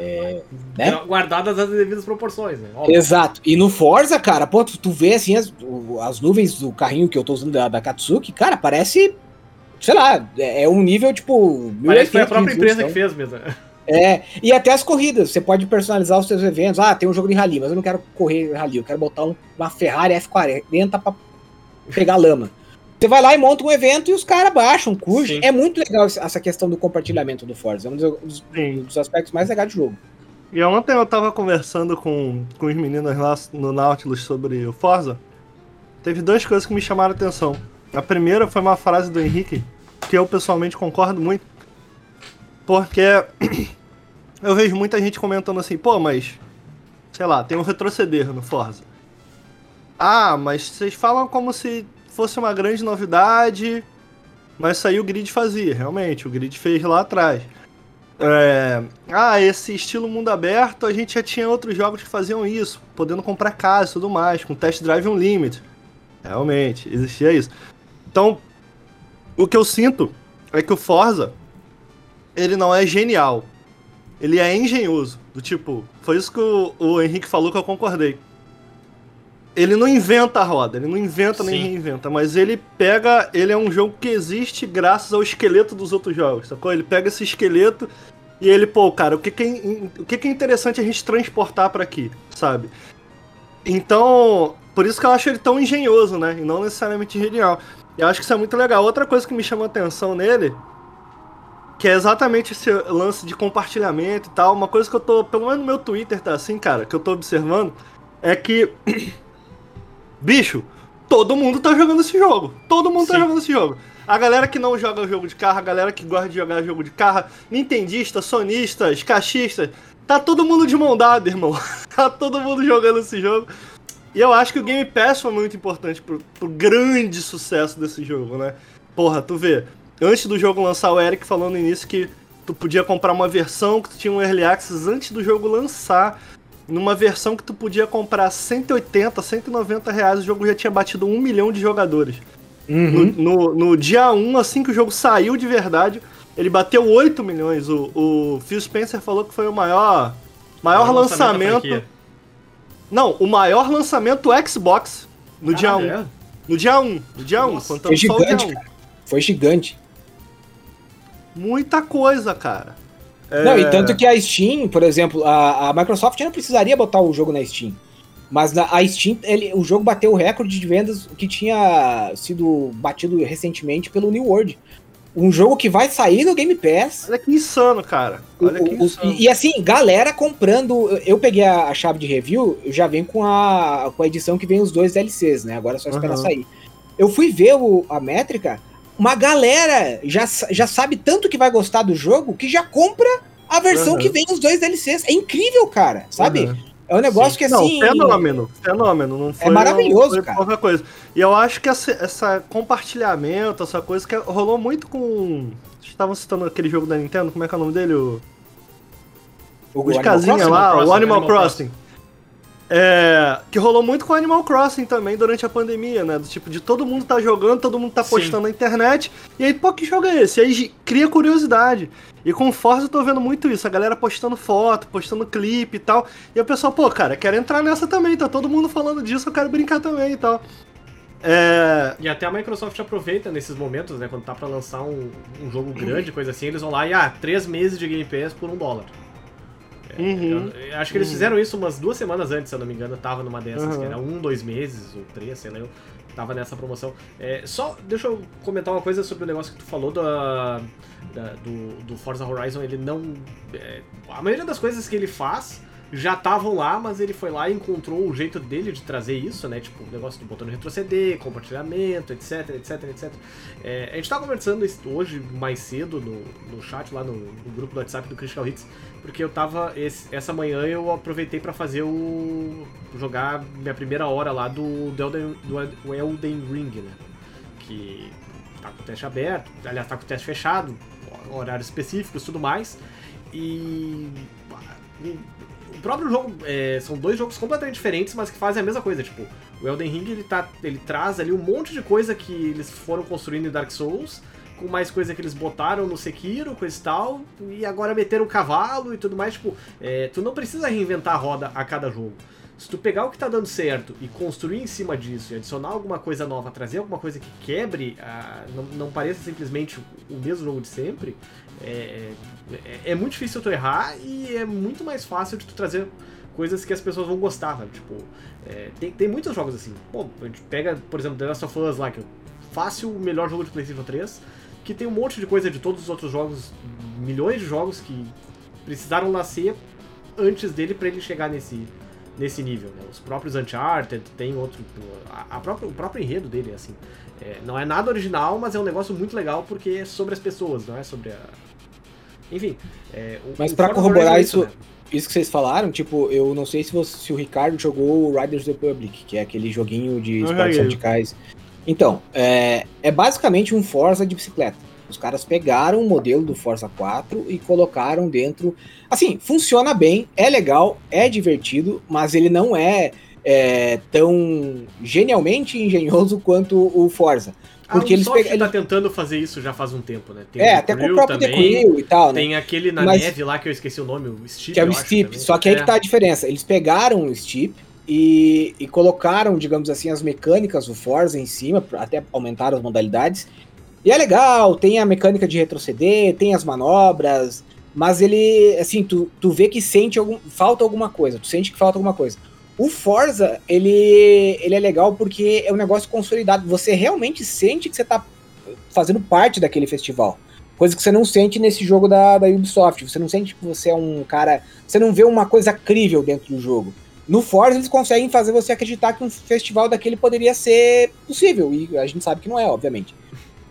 né? guardadas as devidas proporções, né? Óbvio. Exato. E no Forza, cara, pô, tu, tu vê assim as, as nuvens do carrinho que eu tô usando da, da Katsuki, cara, parece. Sei lá, é, é um nível, tipo. Parece que foi a 1080 de própria empresa que resolução. fez mesmo. É, e até as corridas, você pode personalizar os seus eventos. Ah, tem um jogo de rally, mas eu não quero correr rally, eu quero botar um- uma Ferrari F40 pra pegar lama. Você vai lá e monta um evento e os caras baixam, curtem. Sim. É muito legal essa questão do compartilhamento do Forza. É um dos, Sim. dos aspectos mais legais do jogo. E ontem eu tava conversando com, com os meninos lá no Nautilus sobre o Forza. Teve duas coisas que me chamaram a atenção. A primeira foi uma frase do Henrique, que eu pessoalmente concordo muito. Porque eu vejo muita gente comentando assim, pô, mas. Sei lá, tem um retroceder no Forza. Ah, mas vocês falam como se fosse uma grande novidade. Mas aí o Grid fazia, realmente. O Grid fez lá atrás. É, ah, esse estilo mundo aberto, a gente já tinha outros jogos que faziam isso, podendo comprar casa e tudo mais, com Test Drive Unlimited. Realmente, existia isso. Então, o que eu sinto é que o Forza, ele não é genial. Ele é engenhoso. Do tipo, foi isso que o, o Henrique falou que eu concordei. Ele não inventa a roda, ele não inventa nem Sim. reinventa, mas ele pega. Ele é um jogo que existe graças ao esqueleto dos outros jogos, sacou? Ele pega esse esqueleto e ele, pô, cara, o que, que, é, o que, que é interessante a gente transportar pra aqui, sabe? Então, por isso que eu acho ele tão engenhoso, né? E não necessariamente genial. E eu acho que isso é muito legal. Outra coisa que me chamou a atenção nele, que é exatamente esse lance de compartilhamento e tal, uma coisa que eu tô, pelo menos no meu Twitter tá assim, cara, que eu tô observando, é que. Bicho, todo mundo tá jogando esse jogo. Todo mundo tá Sim. jogando esse jogo. A galera que não joga jogo de carro, a galera que gosta de jogar jogo de carro, nintendistas, sonistas, caixistas, tá todo mundo de mão dada, irmão. tá todo mundo jogando esse jogo. E eu acho que o Game Pass foi muito importante pro, pro grande sucesso desse jogo, né? Porra, tu vê, antes do jogo lançar, o Eric falou no início que tu podia comprar uma versão que tu tinha um Early Access antes do jogo lançar. Numa versão que tu podia comprar 180, 190 reais, o jogo já tinha batido um milhão de jogadores. Uhum. No, no, no dia 1, assim que o jogo saiu de verdade, ele bateu 8 milhões. O, o Phil Spencer falou que foi o maior, maior Maior lançamento. Não, o maior lançamento Xbox no dia 1. Caralho, é? No dia 1. No dia 1. Nossa, Contando Foi só o dia gigante, 1. cara. Foi gigante. Muita coisa, cara. É, Não, e tanto que a Steam, por exemplo, a, a Microsoft não precisaria botar o jogo na Steam. Mas na, a Steam, ele- o jogo bateu o recorde de vendas que tinha sido batido recentemente pelo New World. Um jogo que vai sair no Game Pass. Olha que insano, cara. Olha que O- o- insano. e, e assim, galera comprando. eu- peguei a, a chave de review, eu já vem com a, com a edição que vem os dois DLCs, né? Agora é só esperar Aham. sair. Eu fui ver o- a métrica, uma galera já, já sabe tanto que vai gostar do jogo que já compra a versão Aham. que vem os dois DLCs. É incrível, cara, sabe? Aham. É um negócio Sim. que Não, assim. fenômeno, fenômeno. Não foi, maravilhoso, não foi cara. Qualquer coisa. E eu acho que essa, essa compartilhamento, essa coisa que rolou muito com. Estavam citando aquele jogo da Nintendo, como é que é o nome dele? O, o o de casinha Crossing? lá, o Animal, Animal Crossing. É, que rolou muito com o Animal Crossing também durante a pandemia, né? Do tipo, de todo mundo tá jogando, todo mundo tá Sim. postando na internet. E aí, pô, que jogo é esse? E aí cria curiosidade. E com Forza eu tô vendo muito isso, a galera postando foto, postando clipe e tal. E o pessoal, pô, cara, quero entrar nessa também, tá todo mundo falando disso, eu quero brincar também e tal. É. E até a Microsoft aproveita nesses momentos, né? Quando tá pra lançar um, um jogo grande, coisa assim, eles vão lá e, ah, três meses de Game Pass por um dólar. É, Uhum. eu- eu acho que eles Uhum. fizeram isso umas duas semanas antes, se eu não me engano, eu tava numa dessas, Uhum. que era um, dois meses, ou três, sei lá, eu tava nessa promoção. É, só, deixa eu comentar uma coisa sobre o negócio que tu falou da, da- do, do Forza Horizon, ele não... é, a maioria das coisas que ele faz já estavam lá, mas ele foi lá e encontrou o jeito dele de trazer isso, né? Tipo, o negócio do botão de retroceder, compartilhamento, etc, etc, etc. É, a gente tava conversando isso hoje mais cedo no, no chat, lá no, no grupo do WhatsApp do Critical Hits, porque eu tava. esse- essa manhã eu aproveitei pra fazer o. jogar minha primeira hora lá do, do, Elden, do Elden Ring, né? Que tá com o teste aberto, aliás, tá com o teste fechado, horários específicos tudo mais. E. O próprio jogo. é, são dois jogos completamente diferentes, mas que fazem a mesma coisa. Tipo, o Elden Ring ele, tá, ele traz ali um monte de coisa que eles foram construindo em Dark Souls, com mais coisa que eles botaram no Sekiro, coisa e tal, e agora meteram o cavalo e tudo mais. Tipo, é, tu não precisa reinventar a roda a cada jogo. Se tu pegar o que tá dando certo e construir em cima disso, e adicionar alguma coisa nova, trazer alguma coisa que quebre, ah, não, não pareça simplesmente o mesmo jogo de sempre, é, é, é muito difícil tu errar e é muito mais fácil de tu trazer coisas que as pessoas vão gostar, sabe? Tipo, é, tem, tem muitos jogos assim. Pô, a gente pega, por exemplo, The Last of Us lá, que é fácil o melhor jogo de PlayStation 3, que tem um monte de coisa de todos os outros jogos, milhões de jogos que precisaram nascer antes dele pra ele chegar nesse, nesse nível. Né? Os próprios Uncharted, tem outro. A, a própria, o próprio enredo dele, assim. É, não é nada original, mas é um negócio muito legal porque é sobre as pessoas, não é sobre a. Enfim. é, o- Mas Forza corroborar é isso, né? isso que vocês falaram, tipo, eu não sei se, você- se o Ricardo jogou o Riders Republic, que é aquele joguinho de esportes radicais. Então, é, é basicamente um Forza de bicicleta. Os caras pegaram o modelo do Forza 4 e colocaram dentro. Assim, funciona bem, é legal, é divertido, mas ele não é, é, tão genialmente engenhoso quanto o Forza. Porque a eles tá tentando fazer isso já faz um tempo, né? Tem É, até com o próprio também, e tal, né? Tem aquele na Mas- neve lá que eu esqueci o nome, o Steep. que é o Steep. Só que aí É. que tá a diferença. Eles pegaram o Steep e, e colocaram, digamos assim, as mecânicas do Forza em cima, até aumentaram as modalidades. E é legal, tem a mecânica de retroceder, tem as manobras, mas ele, assim, tu, tu vê que sente algum, falta alguma coisa, tu sente que falta alguma coisa. O Forza, ele, ele é legal porque é um negócio consolidado. Você realmente sente que você tá fazendo parte daquele festival. Coisa que você não sente nesse jogo da, da Ubisoft. Você não sente que você é um cara. Você não vê uma coisa crível dentro do jogo. No Forza, eles conseguem fazer você acreditar que um festival daquele poderia ser possível. E a gente sabe que não é, obviamente.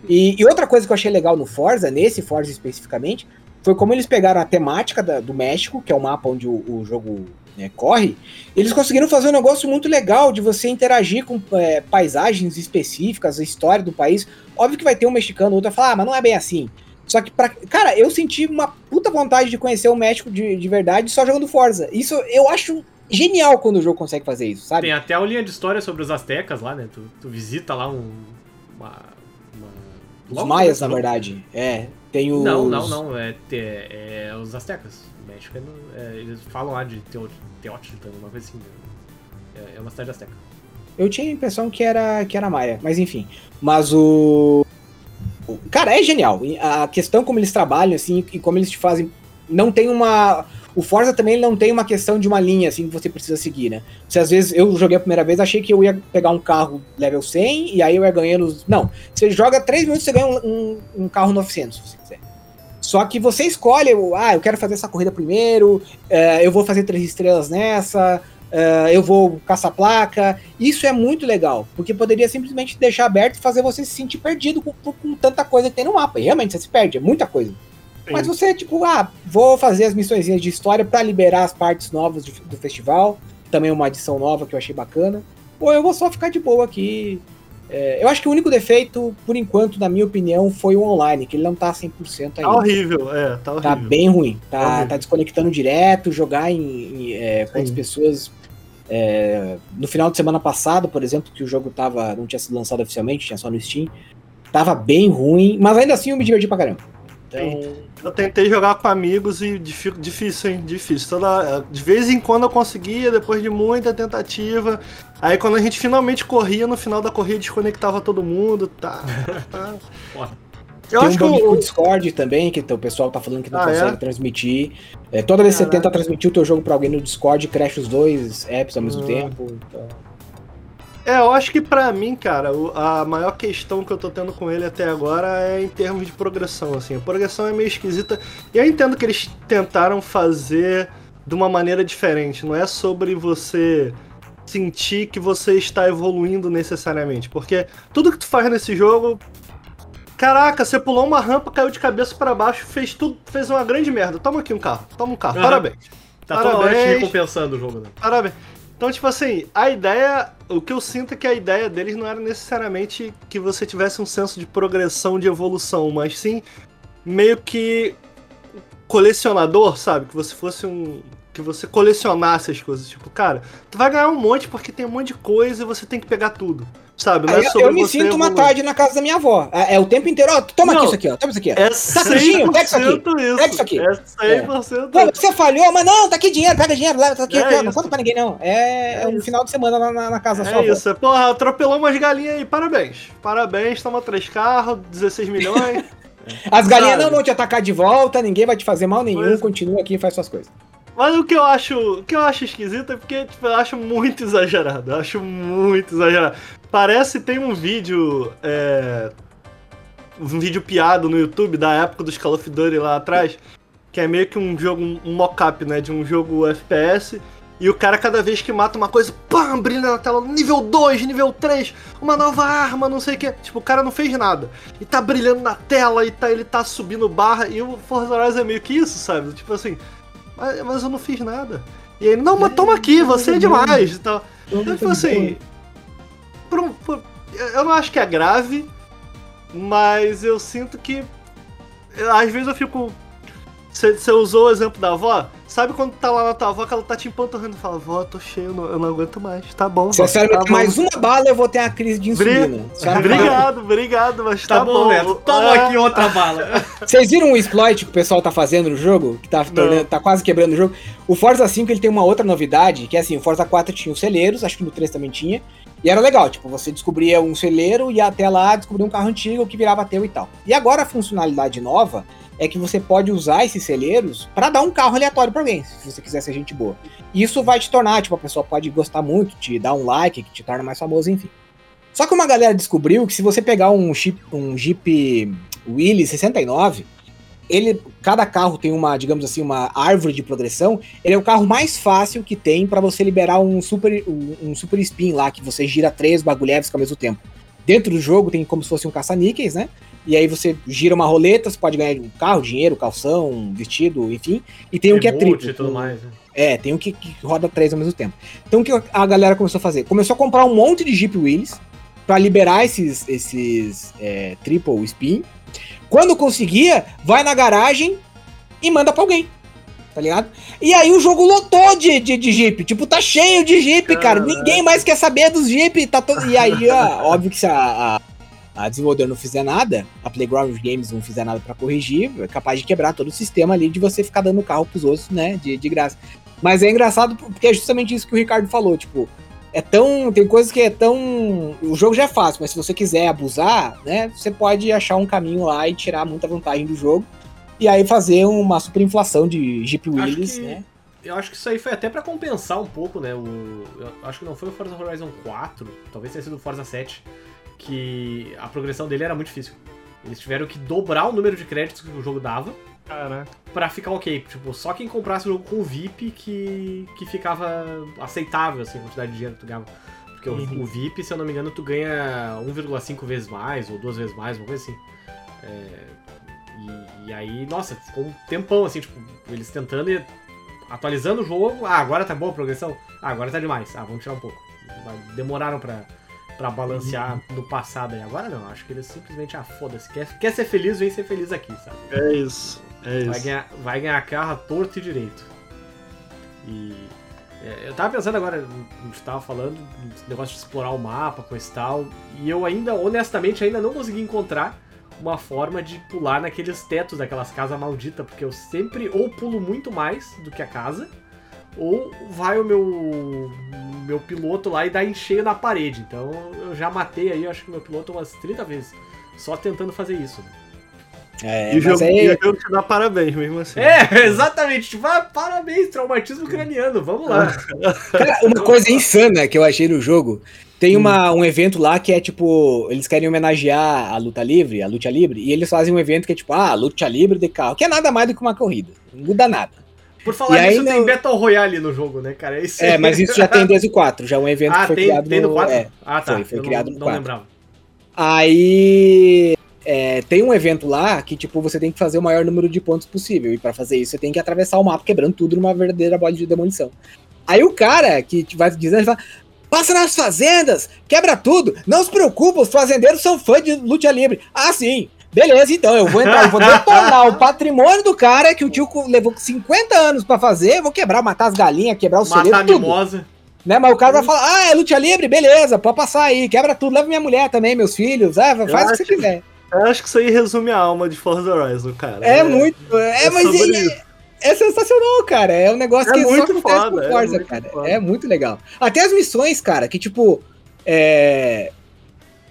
E, e outra coisa que eu achei legal no Forza, nesse Forza especificamente, foi como eles pegaram a temática da- do México, que é o mapa onde o, o jogo né, corre, eles conseguiram fazer um negócio muito legal de você interagir com é, paisagens específicas, a história do país. Óbvio que vai ter um mexicano, outro vai falar, ah, mas não é bem assim. Só que, pra, cara, eu senti uma puta vontade de conhecer o México de, de verdade só jogando Forza. Isso eu acho genial quando o jogo consegue fazer isso, sabe? Tem até a linha de história sobre os aztecas lá, né? Tu, tu visita lá um. Uma, Os maias, na verdade. É. Tem os. Não, não, não. É, é, é os aztecas. O México é, é, eles falam lá de Teotihuacan, uma coisa assim. Né? É, é uma cidade azteca. Eu tinha a impressão que era, que era maia, mas enfim. Mas o. Cara, é genial. A questão como eles trabalham, assim, e como eles te fazem. Não tem uma o Forza também não tem uma questão de uma linha assim que você precisa seguir, né? Se às vezes eu joguei a primeira vez, achei que eu ia pegar um carro level 100 e aí eu ia ganhando. Não, você joga 3 minutos você ganha um, um, um carro 900, se você quiser. Só que você escolhe, ah, eu quero fazer essa corrida primeiro, uh, eu vou fazer três estrelas nessa, uh, eu vou caçar placa. Isso é muito legal, porque poderia simplesmente deixar aberto e fazer você se sentir perdido com, com tanta coisa que tem no mapa. E realmente você se perde, é muita coisa. Mas você, tipo, ah, vou fazer as missões de história para liberar as partes novas do, do, festival. Também uma adição nova que eu achei bacana. Ou eu vou só ficar de boa aqui. É, eu acho que o único defeito, por enquanto, na minha opinião, foi o online, que ele não tá 100% ainda. Tá horrível, é, tá, tá horrível. Tá bem ruim. Tá, tá, tá desconectando direto, jogar em, em é, com as pessoas. É, no final de semana passado, por exemplo, que o jogo tava, não tinha sido lançado oficialmente, tinha só no Steam. Tava bem ruim, mas ainda assim eu me diverti pra caramba. Então, eu tentei jogar com amigos e difícil, hein? Difícil. Toda, de vez em quando eu conseguia, depois de muita tentativa. Aí quando a gente finalmente corria, no final da corrida desconectava todo mundo. Tá. tá. Eu Tem acho um que o Discord também, que o pessoal tá falando que não ah, consegue é? transmitir. É, toda vez que você tenta transmitir o teu jogo pra alguém no Discord, crash os dois apps ao mesmo hum. tempo. Então... É, eu acho que para mim, cara, a maior questão que eu tô tendo com ele até agora é em termos de progressão, assim. A progressão é meio esquisita. E eu entendo que eles tentaram fazer de uma maneira diferente. Não é sobre você sentir que você está evoluindo necessariamente. Porque tudo que tu faz nesse jogo. Caraca, você pulou uma rampa, caiu de cabeça para baixo, fez tudo, fez uma grande merda. Toma aqui um carro, toma um carro, uhum. parabéns. Tá totalmente recompensando o jogo, né? Parabéns. Então, tipo assim, a ideia. O que eu sinto é que a ideia deles não era necessariamente que você tivesse um senso de progressão, de evolução, mas sim meio que colecionador, sabe? Que você fosse um. Que você colecionasse as coisas. Tipo, cara, tu vai ganhar um monte porque tem um monte de coisa e você tem que pegar tudo. Sabe? É eu, eu me sinto uma tarde na casa da minha avó. É, é o tempo inteiro, ó, toma não, aqui isso aqui, ó. Toma isso aqui, ó. É 100% tá pega isso aqui. Isso. Pega isso aqui. É 100% é. você falhou, mas não, tá aqui dinheiro, pega dinheiro, leva, tá aqui, é aqui não conta pra ninguém, não. É, é, um final de semana na, na casa da sua É isso, porra, atropelou umas galinhas aí, parabéns. Parabéns, toma três carros, 16 milhões. As galinhas não vão te atacar de volta, ninguém vai te fazer mal nenhum, pois. continua aqui e faz suas coisas. Mas o que eu acho, o que eu acho esquisito é porque tipo, eu acho muito exagerado. Eu acho muito exagerado. Parece tem um vídeo. É, um vídeo piado no YouTube da época dos Call of Duty lá atrás. Que é meio que um jogo, um mock-up, né? De um jogo FPS. E o cara, cada vez que mata uma coisa, pam, brilha na tela, nível 2, nível 3, uma nova arma, não sei o que. Tipo, o cara não fez nada. E tá brilhando na tela, e tá, ele tá subindo barra. E o Forza Horizon é meio que isso, sabe? Tipo assim, mas, mas eu não fiz nada. E ele, não, mas toma aqui, você é demais. Então, tipo assim. Por, por, eu não acho que é grave, mas eu sinto que. Às vezes eu fico. Você usou o exemplo da avó? Sabe quando tá lá na tua avó que ela tá te empanturrando e fala, vó, tô cheio, eu não, eu não aguento mais. Tá bom. Se a senhora tá mais uma bala, eu vou ter uma crise de insulina. Obrigado, obrigado, mas tá, tá bom. bom. Neto, toma é... aqui outra bala. Vocês viram o exploit que o pessoal tá fazendo no jogo? Que tá, tornando, tá quase quebrando o jogo? O Forza 5 ele tem uma outra novidade, que é assim, o Forza 4 tinha os celeiros, acho que no 3 também tinha. E era legal, tipo, você descobria um celeiro, ia até lá, descobria um carro antigo que virava teu e tal. E agora a funcionalidade nova é que você pode usar esses celeiros para dar um carro aleatório para alguém, se você quiser ser gente boa. Isso vai te tornar, tipo, a pessoa pode gostar muito, te dar um like, que te torna mais famoso, enfim. Só que uma galera descobriu que se você pegar um Jeep, um Jeep Willys 69, ele, cada carro tem uma, digamos assim, uma árvore de progressão. Ele é o carro mais fácil que tem para você liberar um super, um, um, super spin lá, que você gira três bagulheves ao mesmo tempo. Dentro do jogo tem como se fosse um caça-níqueis, né? E aí você gira uma roleta, você pode ganhar um carro, dinheiro, calção, vestido, enfim. E tem um que é triplo. tudo mais, né? É, tem um que, que roda três ao mesmo tempo. Então o que a galera começou a fazer? Começou a comprar um monte de Jeep Wheelies para liberar esses, esses é, triple spin. Quando conseguia, vai na garagem e manda pra alguém. Tá ligado? E aí o jogo lotou de, de, de Jeep. Tipo, tá cheio de Jeep, cara. Ninguém mais quer saber dos Jeep. Tá to... E aí, ó, óbvio que se a, a, a desenvolvedora não fizer nada, a Playground Games não fizer nada para corrigir, é capaz de quebrar todo o sistema ali de você ficar dando carro pros outros, né? De, de graça. Mas é engraçado porque é justamente isso que o Ricardo falou, tipo, é tão. Tem coisas que é tão. O jogo já é fácil, mas se você quiser abusar, né? Você pode achar um caminho lá e tirar muita vantagem do jogo. E aí fazer uma superinflação de Jeep Wheels, que, né? Eu acho que isso aí foi até para compensar um pouco, né? O, eu acho que não foi o Forza Horizon 4, talvez tenha sido o Forza 7, que a progressão dele era muito difícil. Eles tiveram que dobrar o número de créditos que o jogo dava Caraca. pra ficar ok. Tipo, só quem comprasse o jogo com o VIP que, que ficava aceitável, assim, a quantidade de dinheiro que tu ganhava. Porque Uhum. o, o VIP, se eu não me engano, tu ganha 1,5 vezes mais, ou duas vezes mais, uma coisa assim. É, e, e aí, nossa, ficou um tempão, assim, tipo, eles tentando e atualizando o jogo. Ah, agora tá boa a progressão? Ah, agora tá demais. Ah, vamos tirar um pouco. Demoraram pra, pra balancear no passado aí. Agora não, acho que eles simplesmente, ah, foda-se. Quer, quer ser feliz, vem ser feliz aqui, sabe? É isso. É Vai isso. ganhar, vai ganhar carro torto e direito. E é, eu tava pensando agora, a gente tava falando do negócio de explorar o mapa, coisa e tal, e eu ainda, honestamente, ainda não consegui encontrar uma forma de pular naqueles tetos daquelas casas malditas, porque eu sempre ou pulo muito mais do que a casa, ou vai o meu meu piloto lá e dá em cheio na parede. Então eu já matei aí, acho que meu piloto umas 30 vezes, só tentando fazer isso. É, E o, jogo, aí- e jogo te dá parabéns mesmo assim. É, exatamente. Tipo, ah, parabéns, traumatismo craniano, vamos lá. Cara, uma coisa insana que eu achei no jogo. Tem uma, um evento lá que é tipo. Eles querem homenagear a luta livre, a luta livre, e eles fazem um evento que é tipo, ah, luta livre de carro, que é nada mais do que uma corrida. Não muda nada. Por falar E nisso, aí tem não- Battle Royale no jogo, né, cara? É, É, mas isso já tem desde o 4, já é um evento Ah, que foi tem, criado tem no 4? é. ah, tá. foi- foi criado não, no não 4. lembrava. Aí é, tem um evento lá que, tipo, você tem que fazer o maior número de pontos possível. E pra fazer isso, você tem que atravessar o mapa quebrando tudo numa verdadeira bola de demolição. Aí o cara que vai dizendo, ele fala. Passa nas fazendas, quebra tudo, não se preocupa, os fazendeiros são fãs de luta livre. Ah, sim, beleza, então, eu vou entrar, eu vou detonar o patrimônio do cara que o tio levou 50 anos pra fazer, vou quebrar, matar as galinhas, quebrar o Matar a celeiro, tudo. mimosa. Né? Mas o cara vai falar, ah, é luta livre, beleza, pode passar aí, quebra tudo, leva minha mulher também, meus filhos, ah, faz o que você quiser. Eu acho que isso aí resume a alma de Forza Horizon, cara. É, muito, é, é mas é, é sensacional, cara, é um negócio É que muito só acontece foda, com é Forza, cara, foda. é muito legal. Até as missões, cara, que tipo, é...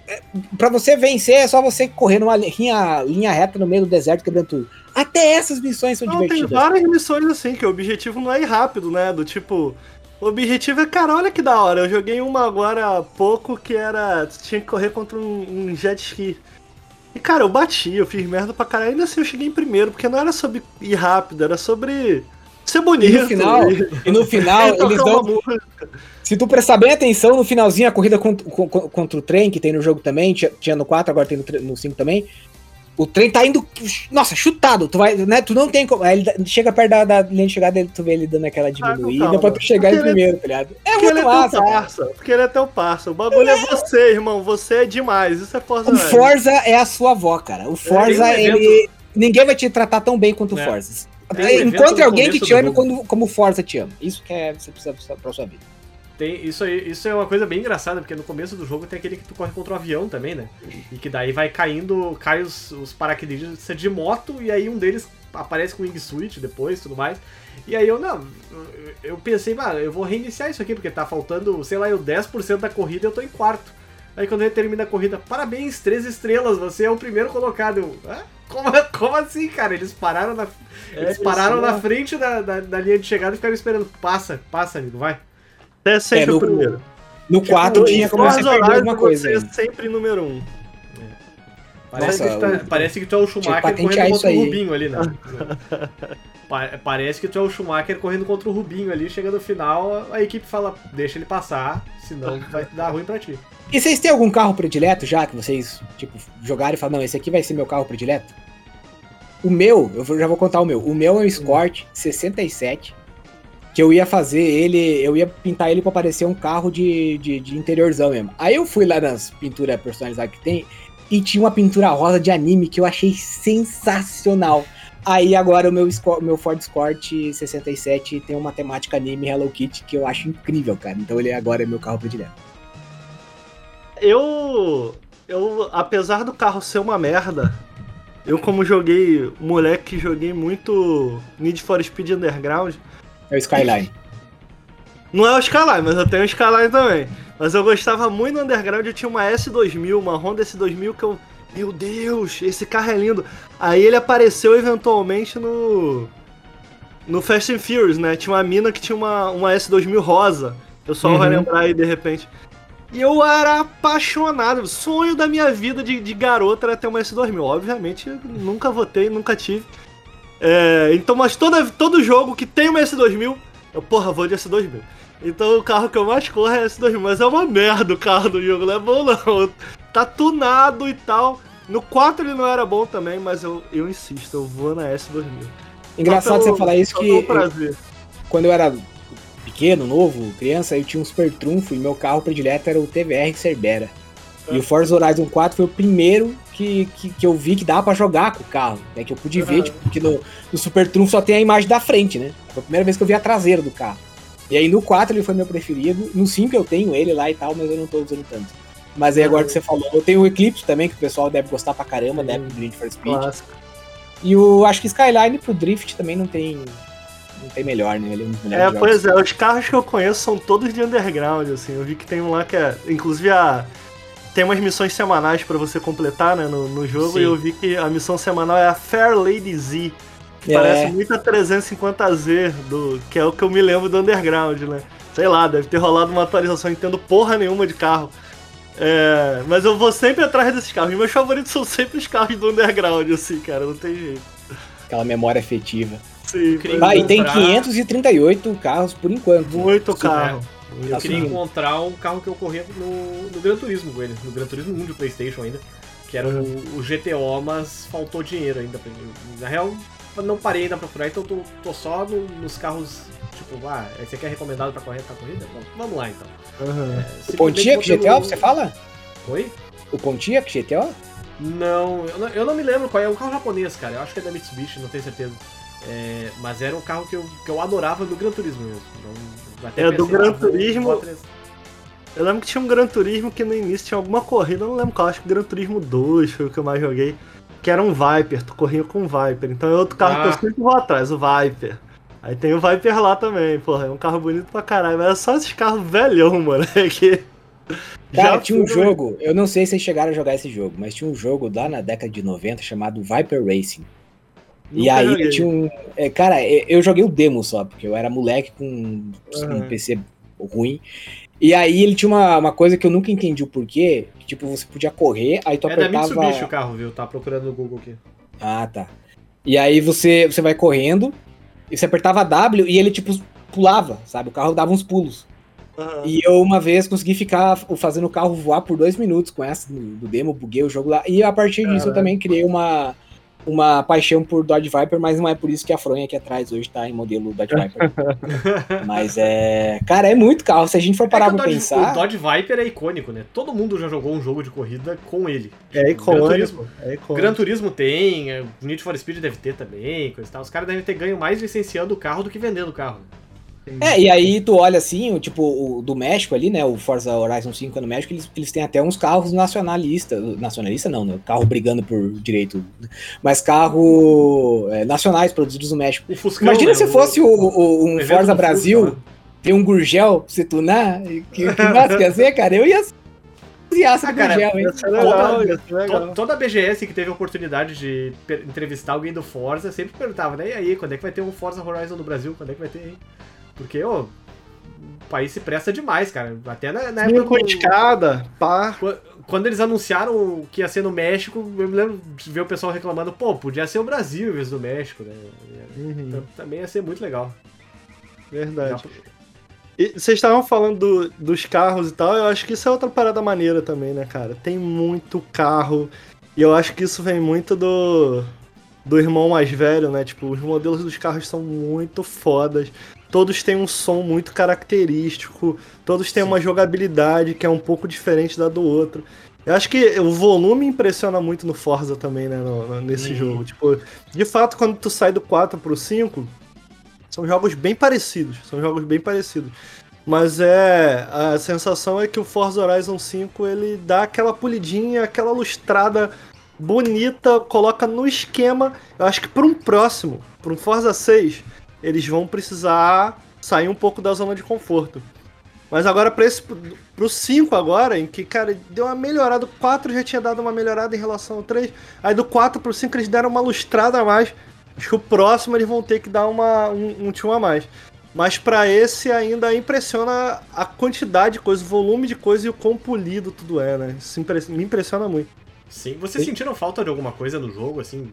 é, Pra você vencer é só você correr numa linha, linha reta no meio do deserto quebrando tudo. Até essas missões são Não, tem divertidas. várias missões assim, que o objetivo não é ir rápido, né? Do tipo. O objetivo é, cara, olha que da hora. Eu joguei uma agora há pouco que era. Tinha que correr contra um, um jet ski. E, cara, eu bati, eu fiz merda pra caralho. Ainda assim eu cheguei em primeiro, porque não era sobre ir rápido, era sobre ser bonito. E no final, e- e no final tocar eles dão. Se tu prestar bem atenção, no finalzinho, a corrida contra, con- con- contra o trem, que tem no jogo também, tinha, no 4, agora tem no, tre- no 5 também. O trem tá indo, nossa, chutado. Tu vai, né? Tu não tem como. Aí ele chega perto da, da linha de chegada, ele- tu vê ele dando aquela diminuída calma. pra tu chegar em ele- primeiro, tá ligado? É ele muito é massa. teu cara. parça. Porque ele é teu parça. O bagulho é você, irmão. Você é demais. Isso é Forza O. Forza é a sua avó, cara. O Forza, um evento- ele. Ninguém vai te tratar tão bem quanto o É. Forza. Tem um Encontre alguém que te ame quando, como Forza te ama. Isso que é, você precisa pra- sua vida. Tem, isso, isso é uma coisa bem engraçada, porque no começo do jogo tem aquele que tu corre contra o avião também, né? E que daí vai caindo, cai os, os paraquedistas de moto, e aí um deles aparece com wingsuit depois tudo mais. E aí eu, não, eu- pensei, mano, eu vou reiniciar isso aqui, porque tá faltando, sei lá, eu 10% da corrida e eu tô em quarto. Aí quando ele termina a corrida, parabéns, três estrelas, você é o primeiro colocado. Eu, "Hã? Como, como assim, cara? Eles pararam na, eles isso, pararam na frente da, da, da linha de chegada e ficaram esperando. Passa, passa, amigo, vai. Você é sempre É, no- o primeiro. No 4 Em tinha como você perder alguma coisa. Você é sempre número um. Parece, Nossa, que tu tá- o- parece que tu é o Schumacher correndo contra o. Rubinho ali, né? Pa- Parece que tu é o Schumacher correndo contra o Rubinho ali, chega no final, a equipe fala, deixa ele passar, senão vai dar ruim pra ti. E vocês têm algum carro predileto já que vocês, tipo, jogaram e falaram, não, esse aqui vai ser meu carro predileto? O meu, eu já vou contar o meu. O meu é um Escort 67. que eu ia fazer ele, eu ia pintar ele pra parecer um carro de, de, de interiorzão mesmo. Aí eu fui lá nas pinturas personalizadas que tem e tinha uma pintura rosa de anime que eu achei sensacional. Aí agora o meu, meu Ford Escort 67 tem uma temática anime Hello Kitty que eu acho incrível, cara. Então ele agora é meu carro predileto. Eu. Eu, apesar do carro ser uma merda, eu como joguei, moleque, joguei muito Need for Speed Underground. É o Skyline. Não é o Skyline, mas eu tenho o Skyline também. Mas eu gostava muito do Underground, eu tinha uma S2000, uma Honda S2000 que eu... Meu Deus, esse carro é lindo. Aí ele apareceu eventualmente no... No Fast and Furious, né? Tinha uma mina que tinha uma, uma S2000 rosa. O pessoal Uhum. vai lembrar aí de repente. E eu era apaixonado. O sonho da minha vida de, de garota era ter uma S2000. Obviamente, nunca votei, nunca tive. É, então, mas toda, todo jogo que tem uma S2000, eu, porra, vou de S2000. Então o carro que eu mais corro é S2000, mas é uma merda o carro do jogo, não é bom não. Tá tunado e tal. No 4 ele não era bom também, mas eu, eu insisto, eu vou na S2000. Engraçado você falar isso que eu- quando eu era pequeno, novo, criança, eu tinha um super trunfo e meu carro predileto era o TVR Cerbera. E o Forza Horizon 4 foi o primeiro que, que, que eu vi que dava pra jogar com o carro. Né? Que eu pude ver, tipo, porque no, no Super Trunfo só tem a imagem da frente, né? Foi a primeira vez que eu vi a traseira do carro. E aí no 4 ele foi meu preferido. No 5 eu tenho ele lá e tal, mas eu não tô usando tanto. Mas aí agora que você falou, eu tenho o Eclipse também, que o pessoal deve gostar pra caramba, né? Do Need for Speed. Clássico. E o acho que Skyline pro Drift também não tem. Não tem melhor, né? Ele é um dos melhores É, pois é, os carros que eu conheço são todos de underground, assim. Eu vi que tem um lá que é. Inclusive a. Tem umas missões semanais pra você completar, né, no, no jogo, Sim. e eu vi que a missão semanal é a Fair Lady Z. Que É. parece muito a 350Z, do, que é o que eu me lembro do Underground, né? Sei lá, deve ter rolado uma atualização, entendo porra nenhuma de carro. É, mas eu vou sempre atrás desses carros. Meus favoritos são sempre os carros do Underground, assim, cara, não tem jeito. Aquela memória afetiva. Sim, Ah, e tem comprar- 538 carros por enquanto. muito Sim, carro. Eu Tá queria subindo. encontrar um carro que eu corria no, no Gran Turismo com ele, no Gran Turismo 1 de Playstation ainda, que era o, o GTO, mas faltou dinheiro ainda. pra ele. Na real, eu não parei ainda pra procurar, então tô, tô só no- nos carros, tipo, ah, esse aqui é recomendado pra correr pra corrida? Bom, vamos lá então. Aham. O Pontiac GTO, você fala? Oi? O Pontiac GTO? Não eu, não, eu não me lembro qual é, é um carro japonês, cara, eu acho que é da Mitsubishi, não tenho certeza. É, mas era um carro que eu, que eu adorava do Gran Turismo mesmo. Então, até É, do Gran ah, Turismo- Eu lembro que tinha um Gran Turismo que no início tinha alguma corrida, eu não lembro qual, acho que Gran Turismo 2 foi o que eu mais joguei. Que era um Viper, tu corria com um Viper. Então é outro carro que Ah. eu sempre vou atrás, o Viper. Aí tem o Viper lá também, porra, é um carro bonito pra caralho, mas é só esses carros velhão, mano. Que. Cara, Já tinha um jogo, eu não sei se vocês chegaram a jogar esse jogo, mas tinha um jogo lá na década de 90 chamado Viper Racing. E Nunca aí joguei. tinha um. é, cara, é, eu joguei o demo só, porque eu era moleque com um Aham. PC ruim. E aí ele tinha uma, uma coisa que eu nunca entendi o porquê. Que, tipo, você podia correr, aí tu É da apertava. Mitsubishi o carro, viu? Tá procurando no Google aqui. Ah, tá. E aí você, você vai correndo, e você apertava W e ele, tipo, pulava, sabe? O carro dava uns pulos. Aham. E eu uma vez consegui ficar fazendo o carro voar por dois minutos com essa do demo, buguei o jogo lá. E a partir disso eu também criei uma, uma paixão por Dodge Viper, mas não é por isso que a fronha aqui atrás hoje tá em modelo Dodge Viper. mas é. Cara, é muito carro. Se a gente for parar É que o pra Dodge, pensar. O Dodge Viper é icônico, né? Todo mundo já jogou um jogo de corrida com ele. É Gran icônico. Turismo. É icônico. Gran Turismo tem, é, Need for Speed deve ter também, coisa e tal. Os caras devem ter ganho mais licenciando o carro do que vendendo o carro. É, e aí tu olha assim, o tipo, o do México ali, né? O Forza Horizon 5 é no México, eles, eles têm até uns carros nacionalistas. Nacionalista não, né? Carro brigando por direito. Mas carro é, nacionais produzidos no México. O Fuscão, Imagina né? se fosse o, o- um Forza Brasil, Fusca, né? ter um Gurgel pra você tunar. Que, que massa que ia ser, cara? Eu ia entusiasta Ah, cara, Gurgel, hein? Ia Toda- ia legal. To- Toda a BGS que teve a oportunidade de entrevistar alguém do Forza sempre perguntava, né? E aí, quando é que vai ter um Forza Horizon no Brasil? Quando é que vai ter, hein? Porque, ô, o país se presta demais, cara. Até na, na época. Cinco do- de cada, pá. Qu- Quando eles anunciaram que ia ser no México, eu me lembro de ver o pessoal reclamando, pô, podia ser o Brasil em vez do México, né? Então, também ia ser muito legal. Verdade. E vocês estavam falando do- dos carros e tal, eu acho que isso é outra parada maneira também, né, cara? Tem muito carro. E eu acho que isso vem muito do. Do irmão mais velho, né? Tipo, os modelos dos carros são muito fodas. Todos têm um som muito característico, todos têm Sim. uma jogabilidade que é um pouco diferente da do outro. Eu acho que o volume impressiona muito no Forza também, né? no- no- nesse jogo. Tipo, de fato, quando tu sai do 4 pro 5, são jogos bem parecidos. São jogos bem parecidos. Mas é. A sensação é que o Forza Horizon 5 ele dá aquela polidinha, aquela lustrada bonita, coloca no esquema. Eu acho que para um próximo, para um Forza 6, eles vão precisar sair um pouco da zona de conforto. Mas agora para esse pro 5 agora, em que, cara, deu uma melhorada, o 4 já tinha dado uma melhorada em relação ao 3, aí do 4 pro 5 eles deram uma lustrada a mais. Acho que o próximo eles vão ter que dar uma, um, um tchum a mais. Mas pra esse ainda impressiona a quantidade de coisa, o volume de coisa e o quão polido tudo é, né? Isso me impressiona muito. Sim. Vocês sentiram falta de alguma coisa no jogo, assim?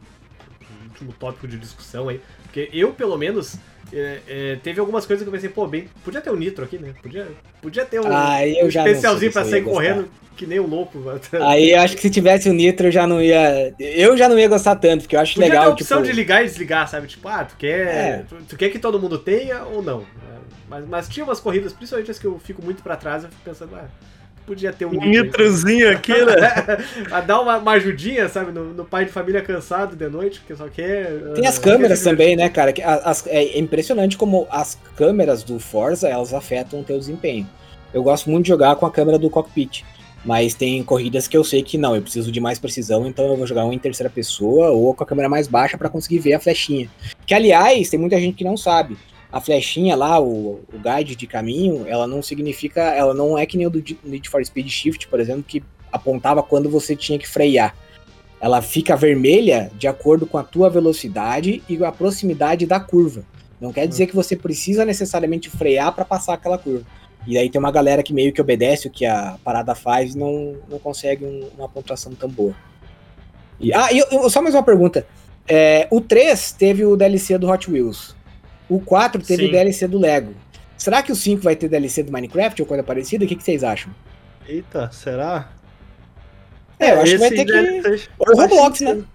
Último tópico de discussão aí. Porque eu, pelo menos, é, é, teve algumas coisas que eu pensei, pô, bem, podia ter um nitro aqui, né? Podia, podia ter um, Ah, eu um especialzinho pra sair correndo que nem um louco. Aí eu acho que se tivesse o Nitro eu já não ia. Eu já não ia gostar tanto, porque eu acho Podia ter legal. a opção tipo, de ligar e desligar, sabe? Tipo, ah, tu quer, É. tu, tu quer que todo mundo tenha ou não? É, Mas, mas tinha umas corridas, principalmente as que eu fico muito pra trás, eu fico pensando, ah, podia ter um Um nitrozinho aqui, né? a dar uma, uma ajudinha, sabe, no, no pai de família cansado de noite, que só quer. Tem as ah, câmeras quer se também, né, cara? As- é impressionante como as câmeras do Forza elas afetam o teu desempenho. Eu gosto muito de jogar com a câmera do cockpit. Mas tem corridas que eu sei que não, eu preciso de mais precisão, então eu vou jogar um em terceira pessoa ou com a câmera mais baixa pra conseguir ver a flechinha. Que aliás, tem muita gente que não sabe. A flechinha lá, o, o guide de caminho, ela não significa, ela não é que nem o do Need for Speed Shift, por exemplo, que apontava quando você tinha que frear. Ela fica vermelha de acordo com a tua velocidade e a proximidade da curva. Não quer dizer que você precisa necessariamente frear para passar aquela curva. E aí tem uma galera que meio que obedece o que a parada faz e não, não consegue um- uma pontuação tão boa. E, ah, e eu- só mais uma pergunta. É, o 3 teve o DLC do Hot Wheels. O 4 teve Sim. DLC do Lego. Será que o 5 vai ter DLC do Minecraft ou coisa parecida? O que, que vocês acham? Eita, será? É, eu acho que vai ter que. Ou Roblox, né? sentido.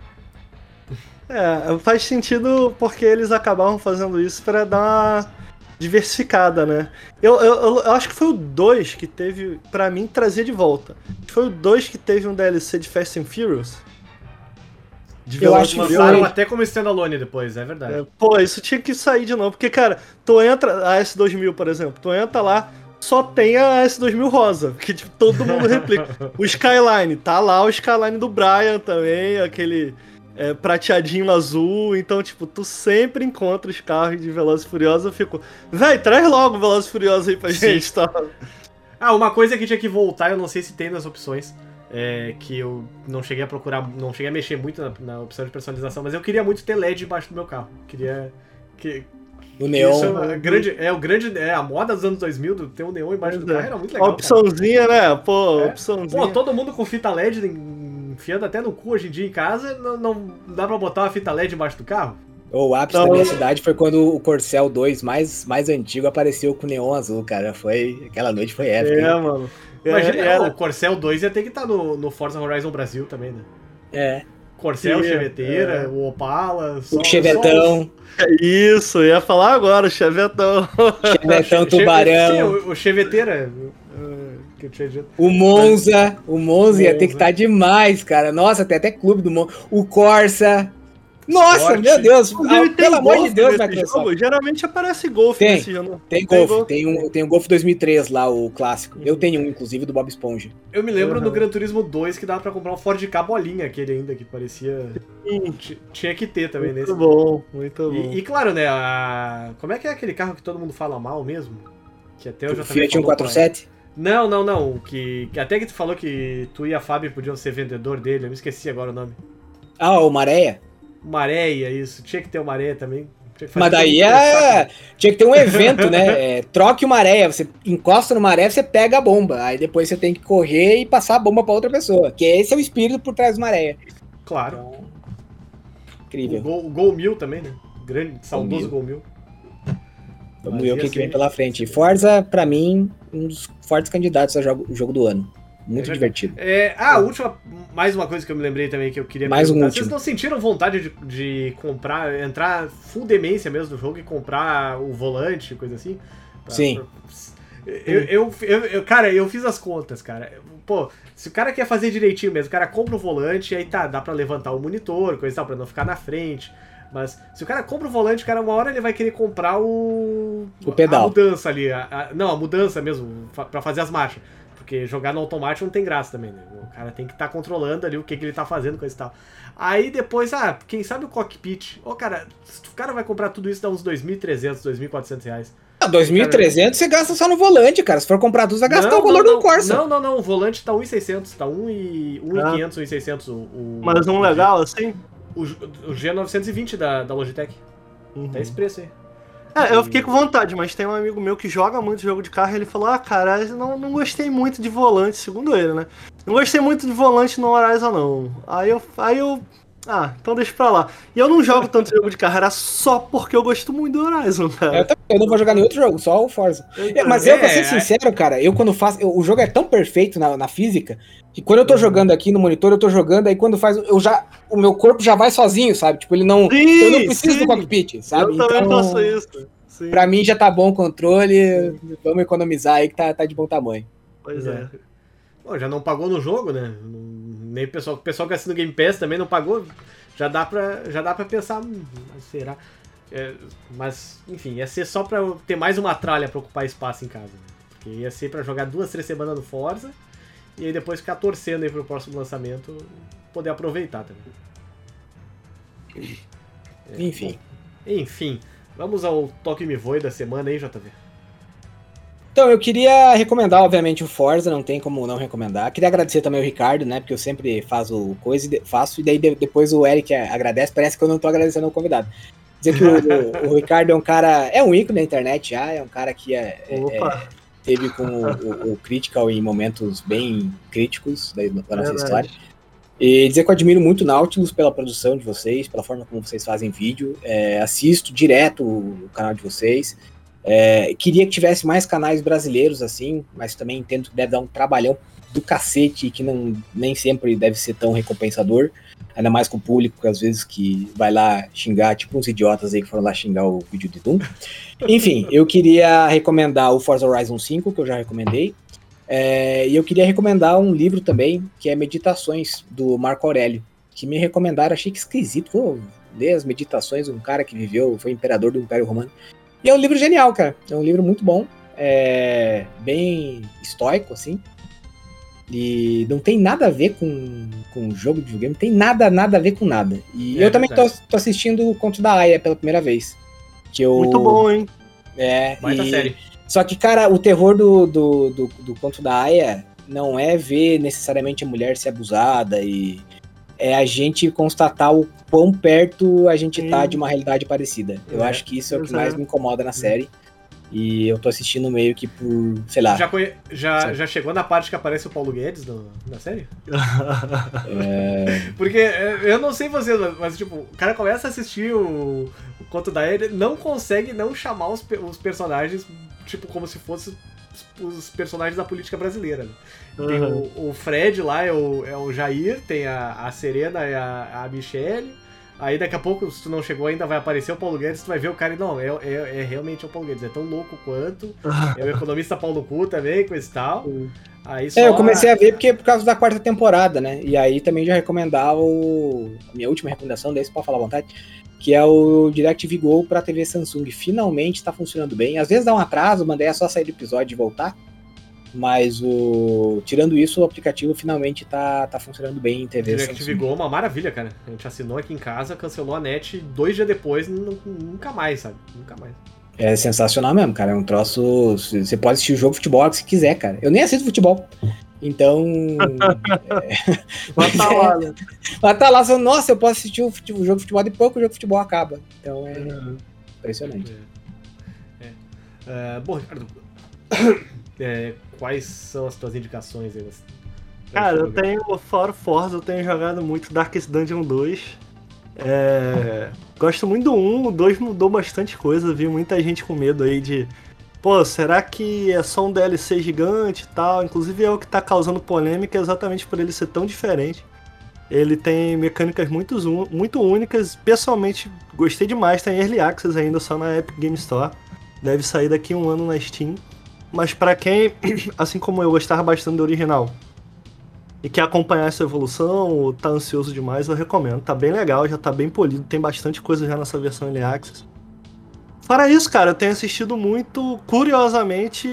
É, faz sentido porque eles acabavam fazendo isso pra dar uma diversificada, né? Eu, eu, eu- eu acho que foi o 2 que teve, pra mim, trazer de volta. Foi o 2 que teve um DLC de Fast and Furious. De Eu acho que. Lançaram até como standalone depois, é verdade. É, pô, isso tinha que sair de novo. Porque, cara, tu entra. A S2000, por exemplo, tu entra lá, só tem a S2000 rosa. Que tipo, todo mundo replica. o Skyline, tá lá o Skyline do Brian também, aquele é, prateadinho azul. Então, tipo, tu sempre encontra os carros de Velozes e Furiosos. Eu fico, véi, traz logo o Velozes e Furiosos aí pra Sim. gente, tá? Ah, uma coisa que tinha que voltar, eu não sei se tem nas opções, é que eu não cheguei a procurar, não cheguei a mexer muito na, na opção de personalização, mas eu queria muito ter LED embaixo do meu carro. Queria. Que, O Neon. Isso é, uma grande, é o grande. É a moda dos anos 2000, do ter um neon embaixo do é. carro era muito A legal. cara. opçãozinha, né? Pô, É. opçãozinha. Pô, todo mundo com fita LED enfiando até no cu hoje em dia em casa, não, não dá pra botar uma fita LED embaixo do carro? O ápice Não, da minha cidade foi quando o Corcel 2 mais, mais antigo apareceu com neon azul, cara. Foi. Aquela noite foi épica. É, hein? mano. É, Imagina, era- o Corcel 2 ia ter que estar no, no Forza Horizon Brasil também, né? É. Corcel, Sim, Cheveteira, é. o Opala, só, O Chevetão, Isso, eu ia falar agora, o Chevetão. Chevetão Sim, Tubarão, o, o Cheveteira. o Monza. O Monza ia ter que Monza. estar demais, cara. Nossa, tem até clube do Monza. O Corsa. Nossa, meu Deus. Ah, pelo amor de Deus, Microsoft. jogo. Geralmente aparece Golf Tem. nesse jogo. Tem Golf, tem, um, tem o Golf 2003 lá, o clássico. Eu tenho um, inclusive, do Bob Esponja. Eu me lembro Uhum. no Gran Turismo 2 que dava pra comprar um Ford K bolinha, aquele ainda, que parecia. Ti- Tinha que ter também nesse. Muito bom, muito bom. E, e claro, né? A... Como é que é aquele carro que todo mundo fala mal mesmo? Que até eu já O Fiat 147. Não, não, não. Que, que até que tu falou que tu e a Fábio podiam ser vendedor dele, eu me esqueci agora o nome. Ah, o Maréia. Maréia, isso. Tinha que ter o Maréia também. Mas daí é. Tinha que ter um evento, né? É, troque o maré. Você encosta no maré, você pega a bomba. Aí depois você tem que correr e passar a bomba pra outra pessoa. Que esse é o espírito por trás do maré. Claro. Então, O incrível. Gol, o Gol Mil também, né? Grande, saudoso. Gol Mil. Vamos ver o ia que, que vem pela frente. Forza, pra mim, um dos fortes candidatos ao jogo, jogo do ano. Muito É divertido. É, ah, a última, mais uma coisa que eu me lembrei também que eu queria Mais um perguntar. último. Vocês não sentiram vontade de, de comprar, entrar full demência mesmo no jogo e comprar o volante, coisa assim? Pra- Sim. pra- Eu, eu, eu, eu- cara, eu fiz as contas, cara. Pô, se o cara quer fazer direitinho mesmo, o cara compra o volante, aí tá, dá pra levantar o monitor, coisa e tal, pra não ficar na frente. Mas se o cara compra o volante, cara, uma hora ele vai querer comprar o. O pedal. A mudança ali. a- a- não, a mudança mesmo, pra fazer as marchas. Porque jogar no automático não tem graça também, né? O cara tem que estar controlando ali o que, que ele tá fazendo, coisa e tal. Aí depois, ah, quem sabe o cockpit. Ô, cara, se o cara vai comprar tudo isso, dá uns 2.300, 2.400 reais. Ah, 2.300 você gasta só no volante, cara. Se for comprar tudo, vai gastar Não, o valor não, do Corsa. Não, não, não. O volante tá 1.600. Tá 1.500, Ah. 1.600 o, o. Mas um legal, assim. O, o G920 da, da Logitech. Uhum. Tá esse preço aí. É, eu fiquei com vontade, mas tem um amigo meu que joga muito jogo de carro e ele falou: Ah, cara, eu não, não gostei muito de volante, segundo ele, né? Não gostei muito de volante no Horizon, não. Aí eu. Aí eu. Ah, então deixa pra lá. E eu não jogo tanto jogo de carro, era só porque eu gosto muito do Horizon, Eu, cara. também, eu não vou jogar nenhum outro jogo, só o Forza. É, mas eu, pra É, ser é. sincero, cara, eu quando faço. eu- o jogo é tão perfeito na, na física que quando eu tô jogando aqui no monitor, eu tô jogando, aí quando faz. Eu já. O meu corpo já vai sozinho, sabe? Tipo, ele não. Sim, eu não preciso sim. do cockpit, sabe? Eu também Então, faço isso. Sim, Pra mim já tá bom o controle. Vamos economizar aí que tá, tá de bom tamanho. pois é. Pô, já não pagou no jogo, né? Não- Nem o pessoal, o pessoal que assina o Game Pass também não pagou. Já dá pra, já dá pra pensar, hum, mas será? É, mas, enfim, ia ser só pra ter mais uma tralha pra ocupar espaço em casa. Né? Porque ia ser pra jogar duas, três semanas no Forza e aí depois ficar torcendo aí pro próximo lançamento poder aproveitar também. Enfim. Enfim, vamos ao Toque Me Voe da semana aí, JV. Então, eu queria recomendar, obviamente, o Forza, não tem como não recomendar. Queria agradecer também o Ricardo, né? Porque eu sempre faço coisa e faço, e daí de- depois o Eric agradece, parece que eu não tô agradecendo o convidado. Dizer que o, o Ricardo é um cara. É um ícone da internet já, é um cara que é, é- Opa, teve com o, o- o Critical em momentos bem críticos da, da nossa história. E dizer que eu admiro muito o Nautilus pela produção de vocês, pela forma como vocês fazem vídeo. É, assisto direto o canal de vocês. É, queria que tivesse mais canais brasileiros assim, mas também entendo que deve dar um trabalhão do cacete e que não, nem sempre deve ser tão recompensador. Ainda mais com o público, que às vezes que vai lá xingar, tipo uns idiotas aí que foram lá xingar o vídeo de Doom. Enfim, eu queria recomendar o Forza Horizon 5, que eu já recomendei. É, e eu queria recomendar um livro também, que é Meditações, do Marco Aurélio, que me recomendaram, achei que esquisito. Vou ler as meditações de um cara que viveu, foi imperador do Império Romano. E é um livro genial, cara. É um livro muito bom, é bem estoico, assim. E não tem nada a ver com, com jogo de videogame, não tem nada, nada a ver com nada. E É eu também tô, tô assistindo o Conto da Aya pela primeira vez. Que eu, muito bom, hein? É, Baita e- série. só que, cara, o terror do, do, do, do conto da Aya não é ver necessariamente a mulher ser abusada e é a gente constatar o quão perto a gente tá de uma realidade parecida. Eu É, acho que isso é o que mais me incomoda na série. E eu tô assistindo meio que por, sei lá, Já, conhe- já, já chegou na parte que aparece o Paulo Guedes no- na série? é, Porque é, eu não sei vocês, mas, mas, tipo, o cara começa a assistir o, o conto da ele não consegue não chamar os, os personagens, tipo, como se fossem os, personagens da política brasileira. né? Tem Uhum. o, o Fred lá, é o, é o Jair, tem a, a Serena e a, a Michelle. Aí daqui a pouco, se tu não chegou ainda, vai aparecer o Paulo Guedes, tu vai ver o cara e não, é, é, é realmente o Paulo Guedes, é tão louco quanto. É o economista Paulo Cu também, coisa e tal. Aí só É, eu comecei a ver porque por causa da quarta temporada, né? E aí também já recomendar o. A minha última recomendação desse, pode falar à vontade. Que é o DirecTV Go pra TV Samsung. Finalmente tá funcionando bem. Às vezes dá um atraso, mandei é só sair do episódio e voltar. Mas o. Tirando isso, o aplicativo finalmente tá, tá funcionando bem em TV DirecTV Samsung. Go é uma maravilha, cara. A gente assinou aqui em casa, cancelou a net dois dias depois, nu- nunca mais, sabe? Nunca mais. É sensacional mesmo, cara. É um troço. Você pode assistir o jogo de futebol que você quiser, cara. Eu nem assisto futebol. Então. Mas tá lá, né? Mas tá lá, falando, nossa, eu posso assistir o, fute- o jogo de futebol e pouco o jogo de futebol acaba. Então é impressionante. É, bom, Ricardo, é, quais são as tuas indicações aí? nesse- Cara, eu tenho, fora o Forza, eu tenho jogado muito Darkest Dungeon 2. É, gosto muito do 1, o 2 mudou bastante coisa, vi muita gente com medo aí de, pô, será que é só um DLC gigante e tal? Inclusive é o que tá causando polêmica exatamente por ele ser tão diferente. Ele tem mecânicas muito, muito únicas. Pessoalmente, gostei demais. Tem Early Access ainda só na Epic Game Store. Deve sair daqui um ano na Steam. Mas para quem, assim como eu, gostava bastante do original e quer acompanhar essa evolução ou tá ansioso demais, eu recomendo. Tá bem legal, já tá bem polido. Tem bastante coisa já nessa versão Early Access. Fora isso, cara, eu tenho assistido muito, curiosamente,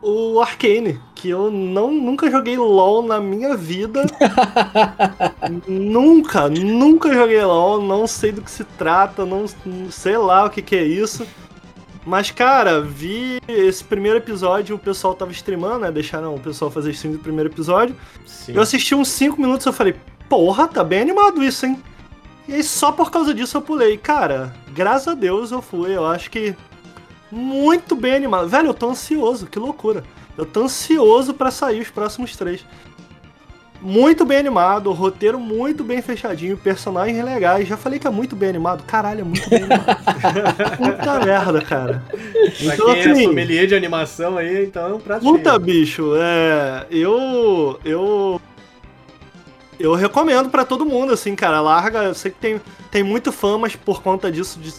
o Arcane, que eu não, nunca joguei LoL na minha vida. nunca, nunca joguei LoL, não sei do que se trata, não sei lá o que, que é isso. Mas, cara, vi esse primeiro episódio, o pessoal tava streamando, né? Deixaram o pessoal fazer stream do primeiro episódio. Sim. Eu assisti uns 5 minutos e eu falei, porra, tá bem animado isso, hein? E aí só por causa disso eu pulei. Cara, graças a Deus eu fui. Eu acho que muito bem animado. Velho, eu tô ansioso, que loucura. Eu tô ansioso para sair os próximos três. Muito bem animado, roteiro muito bem fechadinho, personagens legais. Já falei que é muito bem animado. Caralho, é muito bem animado. Puta merda, cara. Pra então, quem é assim, é sommelier de animação aí, então é um prato Puta, cheio. bicho, é... Eu... Eu eu recomendo para todo mundo, assim, cara. Larga, eu sei que tem, tem muito fã, mas por conta disso, de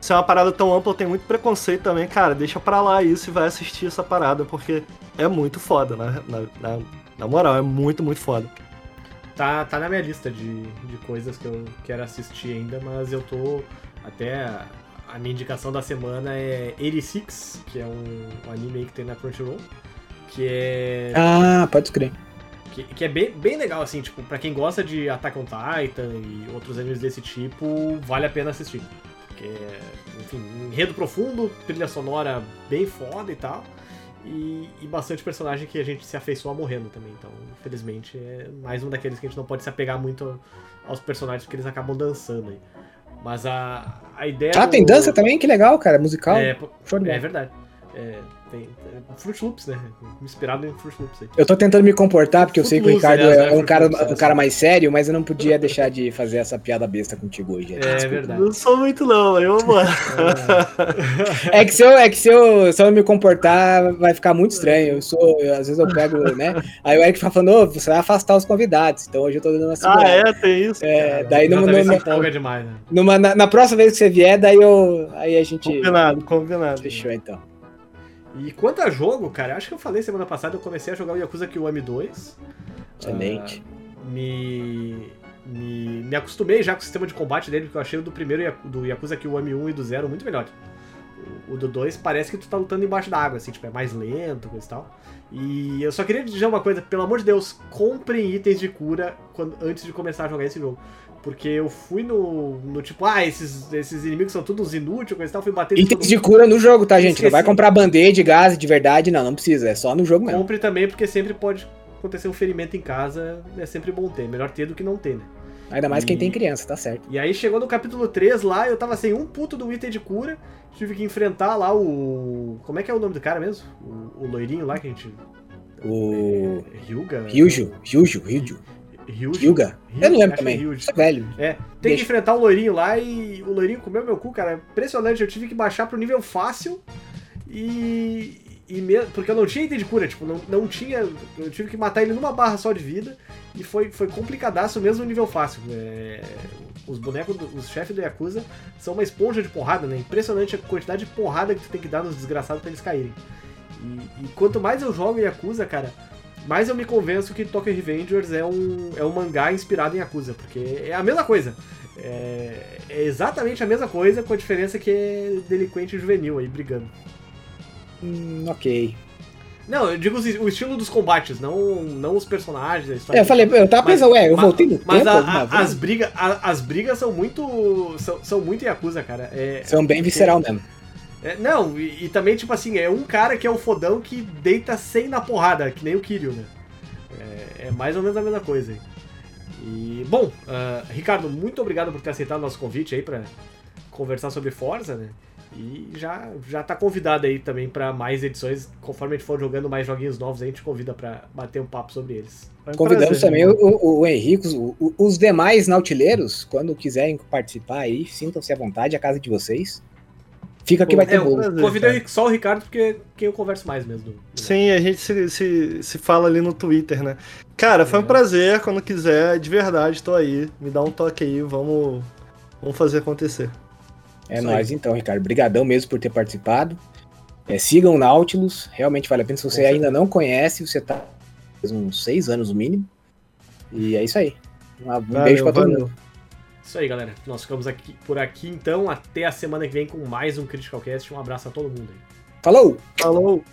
ser uma parada tão ampla, tem muito preconceito também, cara. Deixa pra lá isso e vai assistir essa parada, porque é muito foda, né? Na, na, na moral, é muito, muito foda. Tá, tá na minha lista de, de coisas que eu quero assistir ainda, mas eu tô. Até a, minha indicação da semana é 86, que é um, um anime aí que tem na Crunchyroll. Que é. Ah, pode crer que, que é bem, bem legal, assim, tipo, pra quem gosta de Attack on Titan e outros animes desse tipo, vale a pena assistir. Porque, enfim, enredo profundo, trilha sonora bem foda e tal. E, e, bastante personagem que a gente se afeiçoa morrendo também. Então, infelizmente, é mais um daqueles que a gente não pode se apegar muito aos personagens porque eles acabam dançando aí. Mas a, a ideia. Ah, do... tem dança também? Que legal, cara. Musical. É, é verdade. É, tem, Fruit Loops, né? Inspirado em Fruit Loops. Aí. Eu tô tentando me comportar, porque Fruit eu sei que o Ricardo aliás, é, um, cara, um cara mais sério, mas eu não podia deixar de fazer essa piada besta contigo hoje. É, é verdade. Não sou muito não, eu, mano. É. é que, se eu, é que se, eu, se eu não me comportar, vai ficar muito estranho. Eu sou, eu, às vezes eu pego, né? Aí o Eric fala falando, oh, você vai afastar os convidados. Então hoje eu tô dando uma segurada. Ah, é? Tem isso? É, daí numa, numa, empolga demais, né? Numa, na, na, próxima vez que você vier, daí eu. Aí a gente. Combinado, combinado. Fechou então. E quanto a jogo, cara, acho que eu falei semana passada, eu comecei a jogar o Yakuza Kiwami 2. Excelente. Uh, me, me, me acostumei já com o sistema de combate dele, porque eu achei o do primeiro do Yakuza Kiwami 1 e do 0 muito melhor. O, o do 2 parece que tu tá lutando embaixo da água, assim, tipo, é mais lento, coisa e tal. E eu só queria dizer uma coisa, pelo amor de Deus, comprem itens de cura quando, antes de começar a jogar esse jogo. Porque eu fui no, no tipo, ah, esses, esses inimigos são todos inúteis, coisa e tal, fui bater Itens de cura no jogo, tá, gente? Esqueci. Não vai comprar band-aid, de gás de verdade, não, não precisa, é só no jogo mesmo. Compre também, porque sempre pode acontecer um ferimento em casa, é sempre bom ter. Melhor ter do que não ter, né? Ainda mais e... quem tem criança, tá certo. E aí chegou no capítulo 3 lá, eu tava sem um puto do item de cura, tive que enfrentar lá o. Como é que é o nome do cara mesmo? O, o loirinho lá que a gente. O. É, Ryuga? Ryujo, Ryujo, Ryujo. Ryuga. Hyuga. Eu não lembro também. Ryuga. velho. É, tem Deixa. que enfrentar o loirinho lá e o loirinho comeu meu cu, cara. Impressionante. Eu tive que baixar pro nível fácil e. E mesmo, porque eu não tinha item de cura, tipo, não, não tinha. Eu tive que matar ele numa barra só de vida. E foi, foi complicadaço mesmo no nível fácil. É, os bonecos, os chefes do Yakuza são uma esponja de porrada, né? Impressionante a quantidade de porrada que tu tem que dar nos desgraçados pra eles caírem. E, e quanto mais eu jogo Yakuza, cara, mais eu me convenço que Tokyo Revengers é um, é um mangá inspirado em Yakuza, porque é a mesma coisa. É, é exatamente a mesma coisa, com a diferença que é delinquente juvenil aí brigando. Hum, ok. Não, eu digo o estilo dos combates, não, não os personagens, a história. É, eu falei, eu tava pensando, ué, eu voltei no mas tempo. Mas as, briga, a, as brigas são muito. São, são muito Yakuza, cara. É, são bem visceral mesmo. É, não, e, e, também, tipo assim, é um cara que é o fodão que deita sem na porrada, que nem o Kiryu, né? É, é mais ou menos a mesma coisa. E, bom, uh, Ricardo, muito obrigado por ter aceitado o nosso convite aí pra conversar sobre Forza, né? E já, já tá convidado aí também para mais edições. Conforme a gente for jogando mais joguinhos novos, a gente convida para bater um papo sobre eles. Um Convidamos prazer, também o, o, o Henrique, os demais nautileiros, quando quiserem participar aí, sintam-se à vontade, a casa de vocês. Fica que Pô, vai ter É, bolo. prazer, convidei cara. só o Ricardo porque quem eu converso mais mesmo. Sim, a gente se, se, se fala ali no Twitter, né? Cara, foi um É. prazer. Quando quiser, de verdade, tô aí. Me dá um toque aí, vamos, vamos fazer acontecer. É nóis então, Ricardo. Obrigadão mesmo por ter participado. É, sigam o Nautilus, realmente vale a pena. Se você ainda não conhece, você tá faz uns seis anos no mínimo. E é isso aí. Um, um Valeu, beijo pra todo valeu. mundo. Isso aí, galera. Nós ficamos aqui, por aqui então. Até a semana que vem com mais um Critical Cast. Um abraço a todo mundo aí. Falou! Falou!